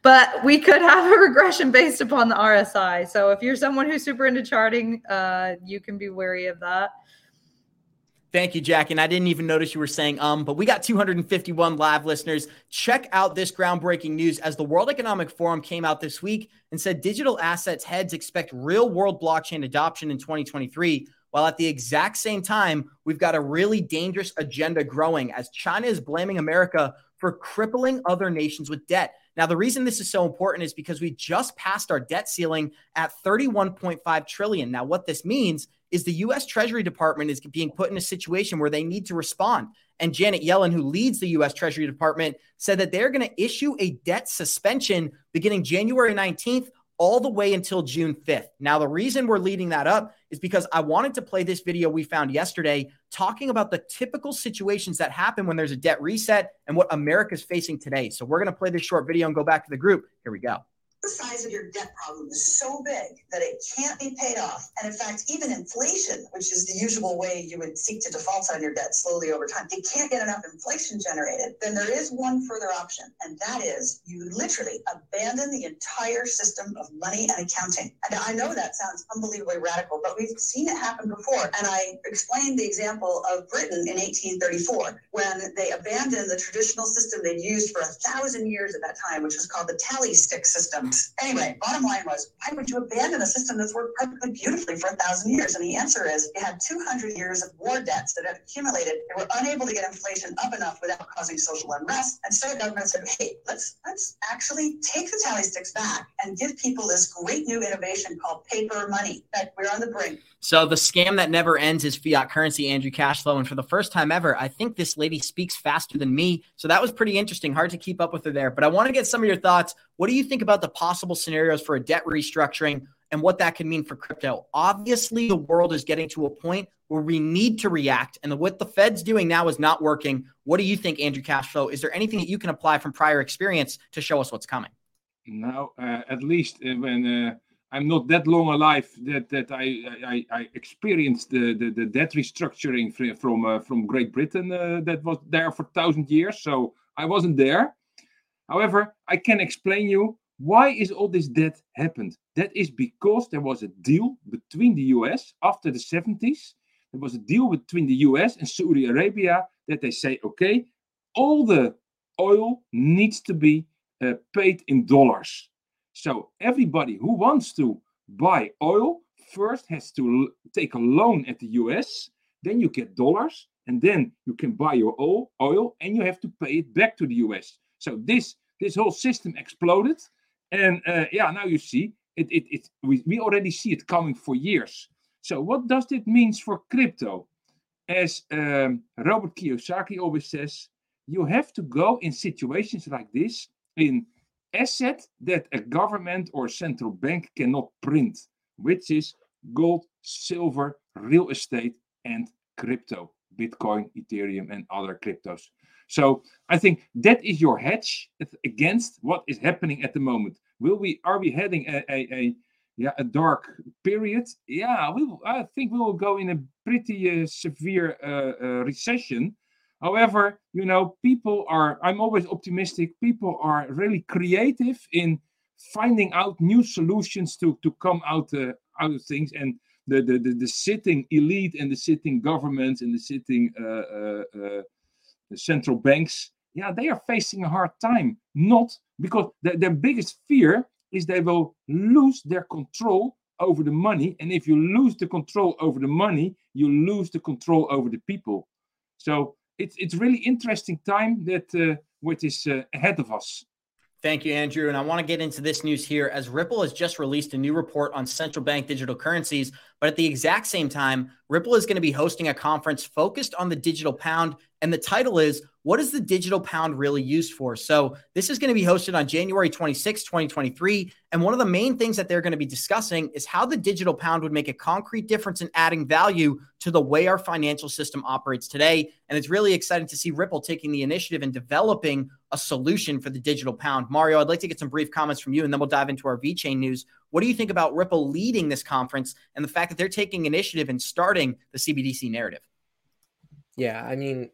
but we could have a regression based upon the RSI. So if you're someone who's super into charting, uh, you can be wary of that. Thank you, Jack. And I didn't even notice you were saying um, but we got 251 live listeners. Check out this groundbreaking news as the World Economic Forum came out this week and said digital assets heads expect real world blockchain adoption in 2023 while at the exact same time, we've got a really dangerous agenda growing as China is blaming America for crippling other nations with debt. Now, the reason this is so important is because we just passed our debt ceiling at 31.5 trillion. Now, what this means is the US Treasury Department is being put in a situation where they need to respond. And Janet Yellen, who leads the US Treasury Department, said that they're going to issue a debt suspension beginning January 19th all the way until June 5th. Now, the reason we're leading that up is because I wanted to play this video we found yesterday talking about the typical situations that happen when there's a debt reset and what America's facing today. So, we're going to play this short video and go back to the group. Here we go the size of your debt problem is so big that it can't be paid off. And in fact, even inflation, which is the usual way you would seek to default on your debt slowly over time, it can't get enough inflation generated. Then there is one further option, and that is you literally abandon the entire system of money and accounting. And I know that sounds unbelievably radical, but we've seen it happen before. And I explained the example of Britain in 1834 when they abandoned the traditional system they'd used for a thousand years at that time, which was called the tally stick system Anyway, bottom line was, why would you abandon a system that's worked perfectly beautifully for a thousand years? And the answer is, you had 200 years of war debts that had accumulated. They were unable to get inflation up enough without causing social unrest. And so the government said, hey, let's let's actually take the tally sticks back and give people this great new innovation called paper money. That we're on the brink. So the scam that never ends is fiat currency, Andrew Cashflow. And for the first time ever, I think this lady speaks faster than me. So that was pretty interesting. Hard to keep up with her there. But I want to get some of your thoughts. What do you think about the possible scenarios for a debt restructuring and what that could mean for crypto? Obviously, the world is getting to a point where we need to react. And what the Fed's doing now is not working. What do you think, Andrew Cashflow? Is there anything that you can apply from prior experience to show us what's coming? Now, uh, at least uh, when uh, I'm not that long alive that that I I, I experienced the, the, the debt restructuring from uh, from Great Britain uh, that was there for thousand years. So I wasn't there. However, I can explain you why is all this debt happened. That is because there was a deal between the U.S. after the 70s. There was a deal between the U.S. and Saudi Arabia that they say, okay, all the oil needs to be uh, paid in dollars. So everybody who wants to buy oil first has to take a loan at the US, then you get dollars, and then you can buy your oil, oil and you have to pay it back to the US. So this this whole system exploded, and uh, yeah, now you see it. It, it we, we already see it coming for years. So what does it mean for crypto? As um, Robert Kiyosaki always says, you have to go in situations like this in asset that a government or central bank cannot print, which is gold, silver, real estate, and crypto, Bitcoin, Ethereum, and other cryptos. So I think that is your hedge against what is happening at the moment. Will we are we heading a, a, a yeah a dark period? Yeah, we I think we will go in a pretty uh, severe uh, uh, recession However, you know, people are, I'm always optimistic, people are really creative in finding out new solutions to, to come out, uh, out of things. And the, the, the, the, sitting elite and the sitting governments and the sitting uh, uh, the central banks, yeah, they are facing a hard time. Not because the, their biggest fear is they will lose their control over the money. And if you lose the control over the money, you lose the control over the people. So it's it's really interesting time that uh, what is uh, ahead of us. Thank you, Andrew. And I want to get into this news here as Ripple has just released a new report on central bank digital currencies. But at the exact same time, Ripple is going to be hosting a conference focused on the digital pound. And the title is What is the Digital Pound Really Used for? So this is going to be hosted on January 26, 2023. And one of the main things that they're going to be discussing is how the digital pound would make a concrete difference in adding value to the way our financial system operates today. And it's really exciting to see Ripple taking the initiative and developing a solution for the digital pound. Mario, I'd like to get some brief comments from you, and then we'll dive into our VeChain news. What do you think about Ripple leading this conference and the fact that they're taking initiative and starting the CBDC narrative? Yeah, I mean,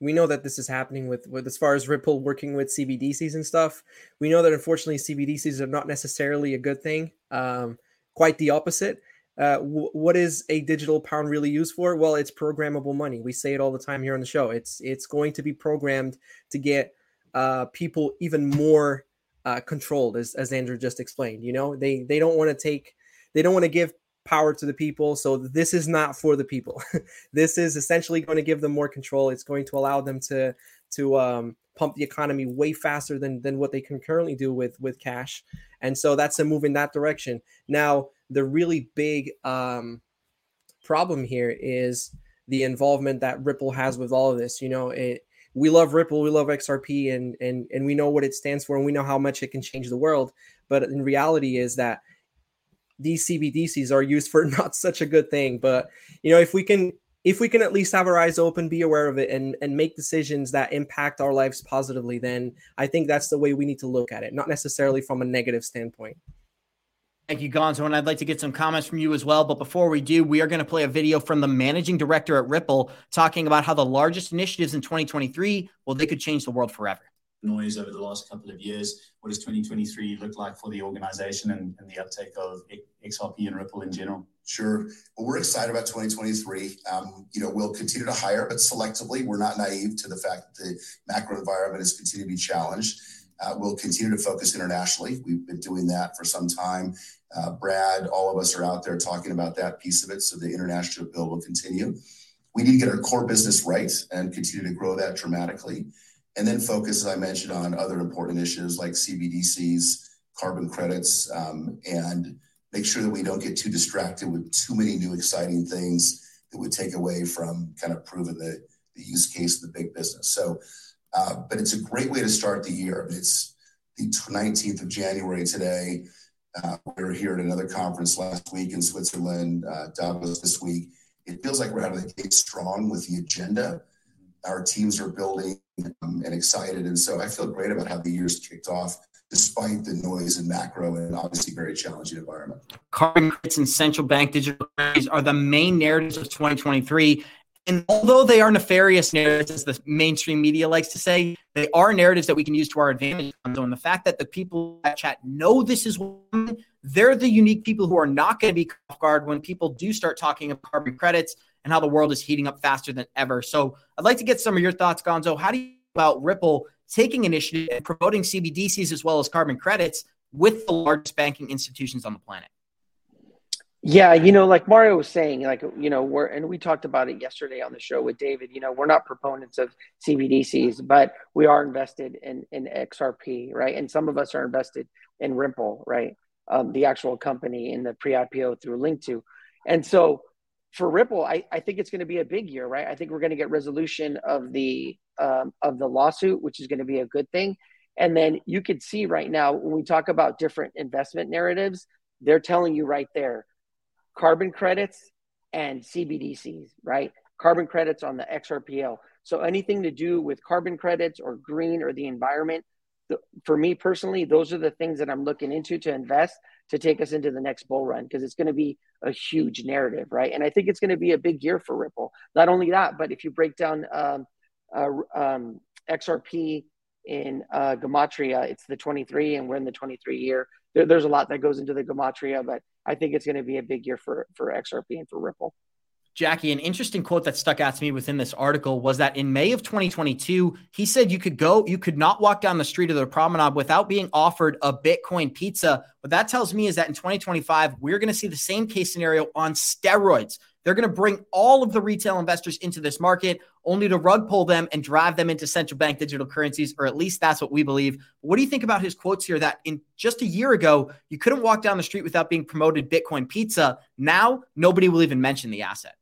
we know that this is happening with, with as far as Ripple working with CBDCs and stuff. We know that unfortunately CBDCs are not necessarily a good thing. Um, quite the opposite. Uh, w- what is a digital pound really used for? Well, it's programmable money. We say it all the time here on the show. It's it's going to be programmed to get uh, people even more uh, controlled, as as Andrew just explained. You know, they they don't want to take, they don't want to give power to the people. So this is not for the people. this is essentially going to give them more control. It's going to allow them to to um, pump the economy way faster than than what they can currently do with with cash. And so that's a move in that direction. Now the really big um, problem here is the involvement that Ripple has with all of this. You know, it we love Ripple, we love XRP, and and and we know what it stands for, and we know how much it can change the world. But in reality, is that these CBDCs are used for not such a good thing. But you know, if we can if we can at least have our eyes open, be aware of it, and and make decisions that impact our lives positively, then I think that's the way we need to look at it, not necessarily from a negative standpoint. Thank you, Gonzo. And I'd like to get some comments from you as well. But before we do, we are going to play a video from the managing director at Ripple talking about how the largest initiatives in 2023, well, they could change the world forever. Noise over the last couple of years. What does 2023 look like for the organization and, and the uptake of XRP and Ripple in general? Sure. Well, we're excited about 2023. Um, you know, we'll continue to hire, but selectively. We're not naive to the fact that the macro environment is continuing to be challenged. We'll continue to focus internationally. We've been doing that for some time. Uh, Brad, all of us are out there talking about that piece of it, so the international bill will continue. We need to get our core business right and continue to grow that dramatically, and then focus, as I mentioned, on other important initiatives like CBDCs, carbon credits, um, and make sure that we don't get too distracted with too many new exciting things that would take away from kind of proving the use case of the big business. So, uh, but it's a great way to start the year. It's the 19th of January today. Uh, we were here at another conference last week in Switzerland, uh, Davos this week. It feels like we're out of the gate strong with the agenda. Our teams are building um, and excited, and so I feel great about how the year's kicked off, despite the noise and macro and obviously very challenging environment. Carbon credits and central bank digital currencies are the main narratives of 2023. And although they are nefarious narratives, as the mainstream media likes to say, they are narratives that we can use to our advantage. So, and the fact that the people at chat know this is one, they're the unique people who are not going to be off guard when people do start talking of carbon credits and how the world is heating up faster than ever. So, I'd like to get some of your thoughts, Gonzo. How do you about Ripple taking initiative and promoting CBDCs as well as carbon credits with the largest banking institutions on the planet? Yeah, you know, like Mario was saying, like, you know, we're, and we talked about it yesterday on the show with David, you know, we're not proponents of CBDCs, but we are invested in, in XRP, right? And some of us are invested in Ripple, right? Um, the actual company in the pre IPO through Linqto. And so for Ripple, I, I think it's going to be a big year, right? I think we're going to get resolution of the um, of the lawsuit, which is going to be a good thing. And then you could see right now when we talk about different investment narratives, they're telling you right there carbon credits and CBDCs, right? Carbon credits on the XRPL. So anything to do with carbon credits or green or the environment, the, for me personally, those are the things that I'm looking into to invest to take us into the next bull run because it's going to be a huge narrative, right? And I think it's going to be a big year for Ripple. Not only that, but if you break down um, uh, um, XRP in uh, Gematria, it's the 23, and we're in the 23 year. There, there's a lot that goes into the Gematria, but I think it's going to be a big year for for XRP and for Ripple. Jackie, an interesting quote that stuck out to me within this article was that in May of 2022, he said you could go, you could not walk down the street of the promenade without being offered a Bitcoin pizza. What that tells me is that in 2025, we're going to see the same case scenario on steroids. They're going to bring all of the retail investors into this market, only to rug pull them and drive them into central bank digital currencies, or at least that's what we believe. What do you think about his quotes here that in just a year ago, you couldn't walk down the street without being promoted Bitcoin pizza? Now, nobody will even mention the asset.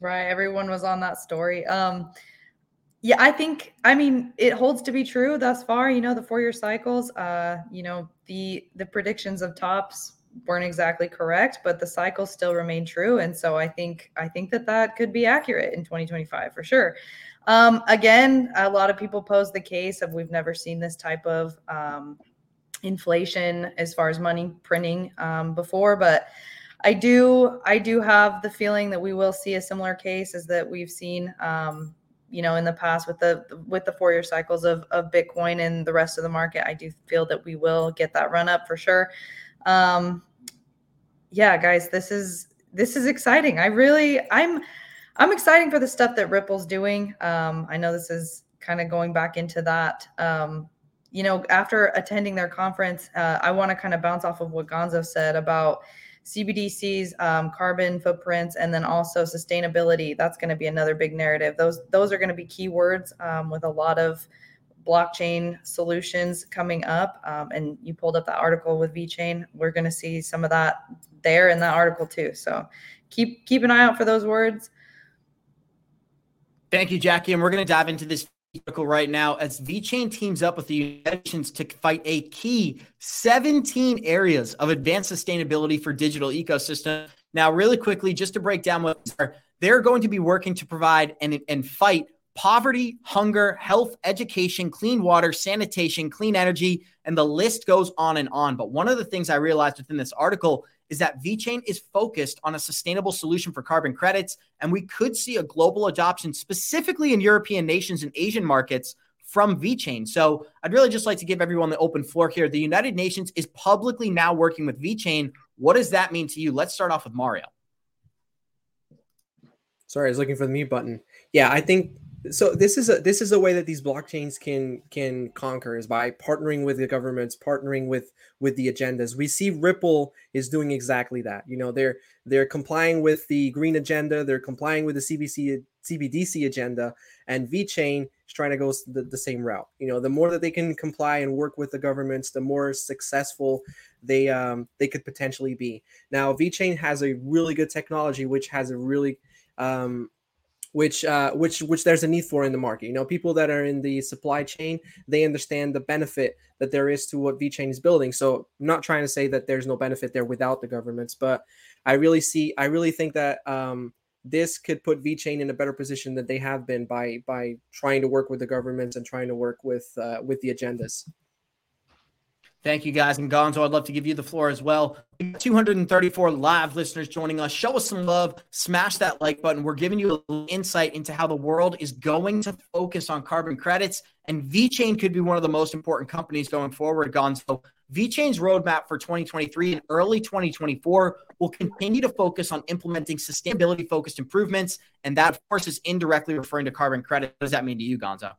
Right. Everyone was on that story. Um, yeah, I think I mean it holds to be true thus far. You know, the four year cycles, uh, you know, the the predictions of tops weren't exactly correct, but the cycles still remain true. And so I think I think that that could be accurate in 2025 for sure. Um, again, a lot of people pose the case of we've never seen this type of um, inflation as far as money printing um, before, but I do I do have the feeling that we will see a similar case as that we've seen um, you know in the past with the with the four year cycles of, of bitcoin and the rest of the market i do feel that we will get that run up for sure um, yeah, guys, this is this is exciting. I really I'm I'm excited for the stuff that Ripple's doing. Um, I know this is kind of going back into that. Um, you know, after attending their conference, uh, I want to kind of bounce off of what Gonzo said about CBDCs, um, carbon footprints, and then also sustainability. That's going to be another big narrative. Those those are going to be keywords um, with a lot of blockchain solutions coming up. Um, and you pulled up that article with VeChain. We're going to see some of that there in that article too. So keep keep an eye out for those words. Thank you, Jackie. And we're going to dive into this article right now as VeChain teams up with the United Nations to fight a key 17 areas of advanced sustainability for digital ecosystem. Now, really quickly, just to break down what they're going to be working to provide and, and fight poverty, hunger, health, education, clean water, sanitation, clean energy, and the list goes on and on. But one of the things I realized within this article is that VeChain is focused on a sustainable solution for carbon credits, and we could see a global adoption specifically in European nations and Asian markets from VeChain. So I'd really just like to give everyone the open floor here. The United Nations is publicly now working with VeChain. What does that mean to you? Let's start off with Mario. Sorry, I was looking for the mute button. Yeah, I think so this is a this is a way that these blockchains can can conquer is by partnering with the governments partnering with with the agendas. We see ripple is doing exactly that. You know they're they're complying with the green agenda they're complying with the cbc cbdc agenda and VeChain is trying to go the, the same route. You know the more that they can comply and work with the governments the more successful they um they could potentially be. Now VeChain has a really good technology which has a really um which uh, which which there's a need for in the market. You know, people that are in the supply chain, they understand the benefit that there is to what VeChain is building. So I'm not trying to say that there's no benefit there without the governments, but I really see, I really think that um, this could put VeChain in a better position than they have been by by trying to work with the governments and trying to work with uh, with the agendas. Thank you, guys. And Gonzo, I'd love to give you the floor as well. 234 live listeners joining us. Show us some love. Smash that like button. We're giving you insight into how the world is going to focus on carbon credits. And VeChain could be one of the most important companies going forward, Gonzo. VeChain's roadmap for 2023 and early 2024 will continue to focus on implementing sustainability focused improvements. And that, of course, is indirectly referring to carbon credit. What does that mean to you, Gonzo?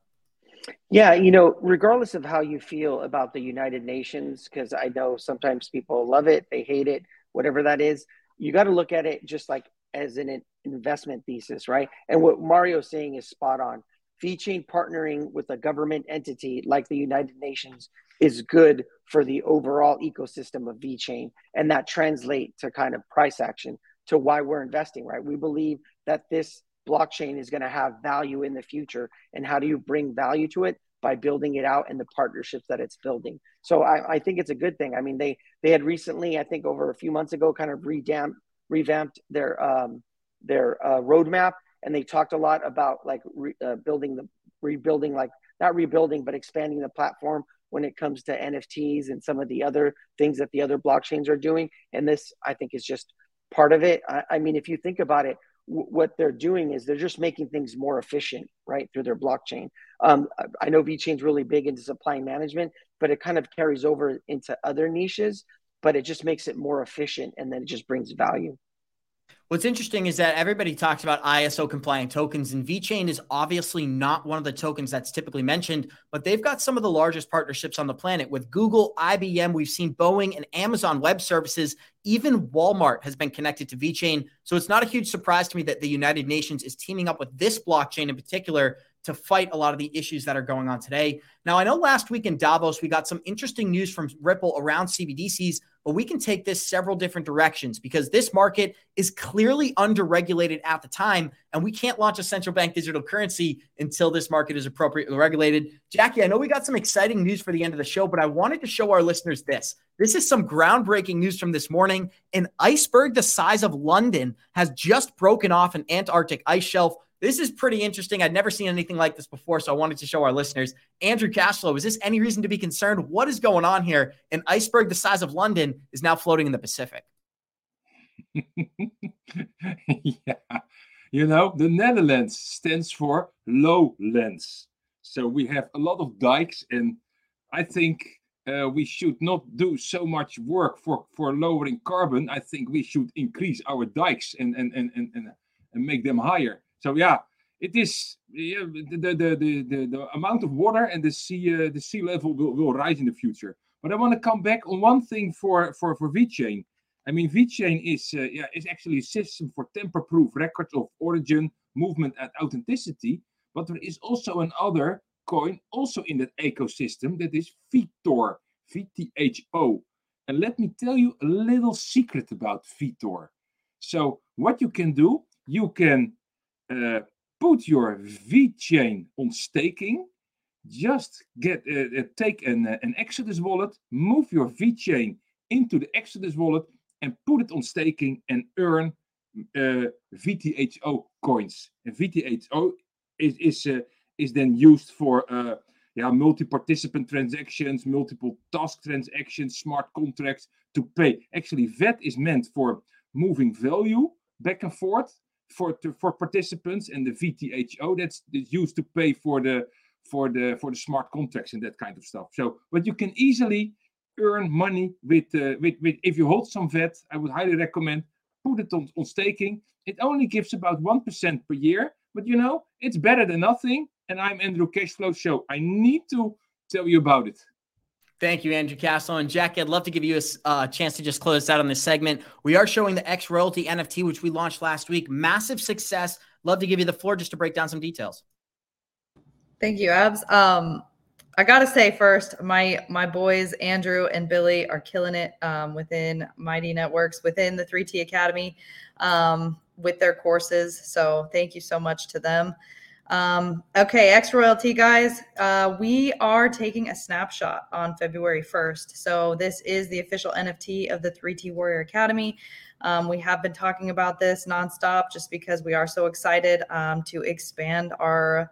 Yeah, you know, regardless of how you feel about the United Nations, because I know sometimes people love it, they hate it, whatever that is, you got to look at it just like as an investment thesis, right? And what Mario's saying is spot on. VeChain partnering with a government entity like the United Nations is good for the overall ecosystem of VeChain. And that translate to kind of price action to why we're investing, right? We believe that this blockchain is going to have value in the future and how do you bring value to it? By building it out and the partnerships that it's building. So I, I, think it's a good thing. I mean they they had recently i think over a few months ago kind of revamped revamped their um, their uh, roadmap and they talked a lot about like re, uh, building the rebuilding like not rebuilding but expanding the platform when it comes to nfts and some of the other things that the other blockchains are doing. And this i think is just part of it. I, I mean if you think about it what they're doing is they're just making things more efficient, right, through their blockchain. Um, I know VeChain's really big into supply management, but it kind of carries over into other niches, but it just makes it more efficient and then it just brings value. What's interesting is that everybody talks about ISO compliant tokens, and VeChain is obviously not one of the tokens that's typically mentioned, but they've got some of the largest partnerships on the planet with Google, IBM. We've seen Boeing and Amazon Web Services. Even Walmart has been connected to VeChain. So it's not a huge surprise to me that the United Nations is teaming up with this blockchain in particular to fight a lot of the issues that are going on today. Now, I know last week in Davos, we got some interesting news from Ripple around CBDCs, but we can take this several different directions because this market is clearly underregulated at the time, and we can't launch a central bank digital currency until this market is appropriately regulated. Jackie, I know we got some exciting news for the end of the show, but I wanted to show our listeners this. This is some groundbreaking news from this morning. An iceberg the size of London has just broken off an Antarctic ice shelf this is pretty interesting. I'd never seen anything like this before, so I wanted to show our listeners. Andrew Cashflow, is this any reason to be concerned? What is going on here? An iceberg the size of London is now floating in the Pacific. yeah. You know, the Netherlands stands for lowlands. So we have a lot of dikes, and I think uh, we should not do so much work for, for lowering carbon. I think we should increase our dikes and, and, and, and, and make them higher. So yeah, it is yeah, the, the, the, the, the amount of water and the sea uh, the sea level will, will rise in the future. But I want to come back on one thing for for for VeChain. I mean, VeChain is uh, yeah is actually a system for tamper-proof records of origin, movement, and authenticity. But there is also another coin also in that ecosystem that is VeThor, VTHO. And let me tell you a little secret about VeThor. So what you can do, you can uh, put your VeChain on staking. Just get uh, take an, an Exodus wallet, move your VeChain into the Exodus wallet, and put it on staking and earn VTHO coins. And VTHO is is is then used for yeah multi-participant transactions, multiple task transactions, smart contracts to pay. Actually, VET is meant for moving value back and forth for to, for participants and the VTHO that's, that's used to pay for the for the for the smart contracts and that kind of stuff. So, but you can easily earn money with uh, with with if you hold some VET. I would highly recommend put it on, on staking. It only gives about one percent per year, but you know, it's better than nothing. And I'm Andrew Cashflow Show. I need to tell you about it. Thank you, Andrew Castle. And Jack, I'd love to give you a uh, chance to just close out on this segment. We are showing the X Royalty NFT, which we launched last week. Massive success. Love to give you the floor just to break down some details. Thank you, Abs. Um, I gotta say first, my my boys Andrew and Billy are killing it um, within Mighty Networks, within the 3T Academy, um, with their courses. So thank you so much to them. Um, okay, X Royalty guys, uh, we are taking a snapshot on February 1st. So this is the official NFT of the 3T Warrior Academy. Um, we have been talking about this nonstop just because we are so excited um, to expand our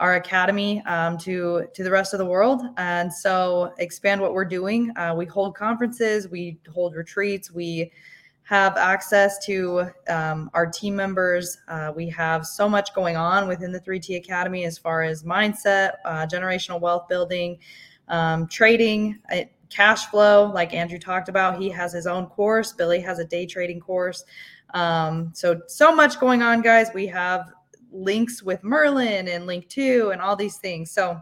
our academy um, to to the rest of the world and so expand what we're doing uh, we hold conferences we hold retreats we have access to um, our team members. Uh, we have so much going on within the 3t academy as far as mindset uh, generational wealth building um, trading uh, cash flow like andrew talked about. He has his own course. Billy has a day trading course. Um, so so much going on guys. We have links with Merlin and Linqto and all these things. So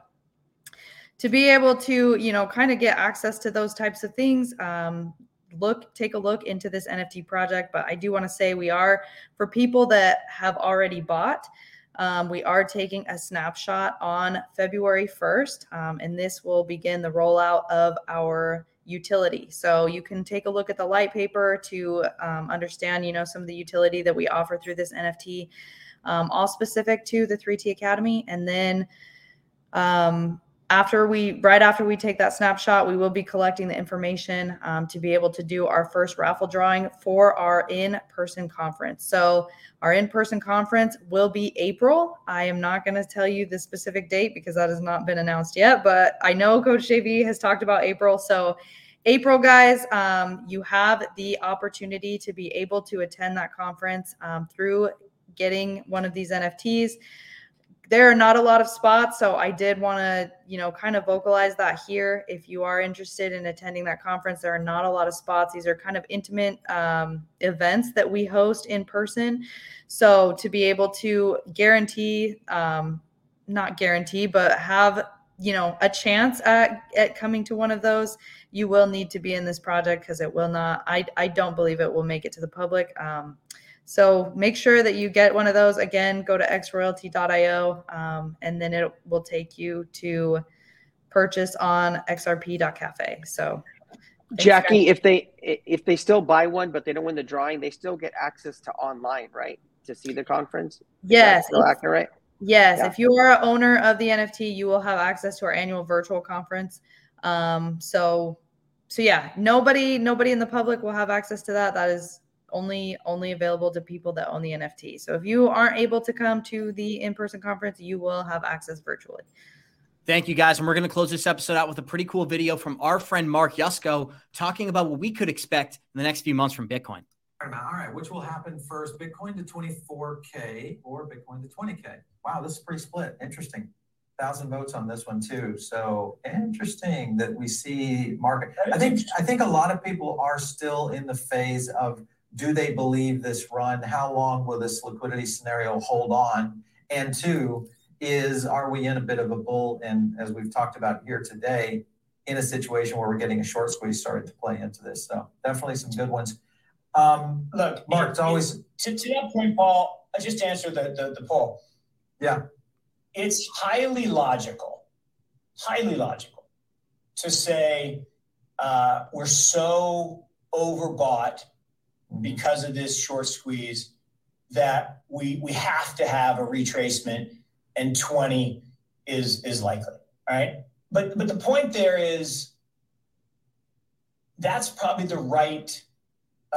to be able to, you know, kind of get access to those types of things, um, look, take a look into this NFT project. But I do want to say we are, for people that have already bought, um, we are taking a snapshot on February 1st, um, and this will begin the rollout of our utility. So you can take a look at the light paper to um, understand, you know, some of the utility that we offer through this NFT um, all specific to the 3T Academy. And then um, after we, right after we take that snapshot, we will be collecting the information um, to be able to do our first raffle drawing for our in person conference. So, our in person conference will be April. I am not going to tell you the specific date because that has not been announced yet, but I know Coach JV has talked about April. So, April, guys, um, you have the opportunity to be able to attend that conference um, through getting one of these NFTs. There are not a lot of spots, so I did want to, you know, kind of vocalize that here. If you are interested in attending that conference, there are not a lot of spots. These are kind of intimate um, events that we host in person. So to be able to guarantee, um, not guarantee, but have you know a chance at, at coming to one of those you will need to be in this project because it will not I, I don't believe it will make it to the public um, so make sure that you get one of those. Again, go to xroyalty.io um, and then it will take you to purchase on xrp.cafe. So Jackie, if they if they still buy one but they don't win the drawing, they still get access to online, right? To see the conference? Yes. Still accurate? Yes. Yeah. If you are an owner of the NFT, you will have access to our annual virtual conference. Um, so so yeah, nobody nobody in the public will have access to that. That is only only available to people that own the NFT. So if you aren't able to come to the in-person conference, you will have access virtually. Thank you guys. And we're going to close this episode out with a pretty cool video from our friend Mark Yusko talking about what we could expect in the next few months from Bitcoin. All right, which will happen first, Bitcoin to 24K or Bitcoin to 20K? Wow, this is pretty split. Interesting. Thousand votes on this one too. So interesting that we see market. I think I think a lot of people are still in the phase of do they believe this run? How long will this liquidity scenario hold on? And two, is are we in a bit of a bull? And as we've talked about here today, in a situation where we're getting a short squeeze starting to play into this. So definitely some good ones. Um, Look, Mark, it's always to, to that point, Paul. I Just answer the, the the poll. Yeah, it's highly logical, highly logical, to say uh, we're so overbought because of this short squeeze that we we have to have a retracement and 20 is is likely all right? But but the point there is that's probably the right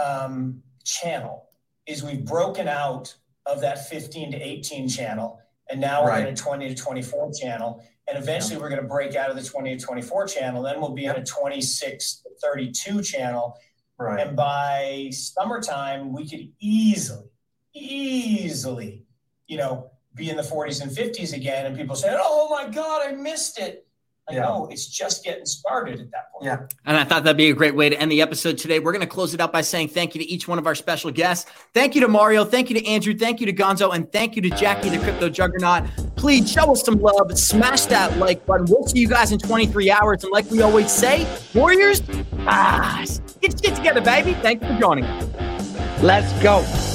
um, channel is we've broken out of that 15 to 18 channel and now we're in a 20 to 24 channel and eventually yeah. we're going to break out of the 20 to 24 channel then we'll be in a 26 to 32 channel Right. And by summertime, we could easily, easily, you know, be in the 40s and 50s again. And people say, oh my God, I missed it. Like, yeah. no, it's just getting started at that point. Yeah. And I thought that'd be a great way to end the episode today. We're going to close it out by saying thank you to each one of our special guests. Thank you to Mario. Thank you to Andrew. Thank you to Gonzo. And thank you to Jackie, the crypto juggernaut. Please show us some love. Smash that like button. We'll see you guys in 23 hours. And like we always say, Warriors, ah, get shit together, baby. Thank you for joining us. Let's go.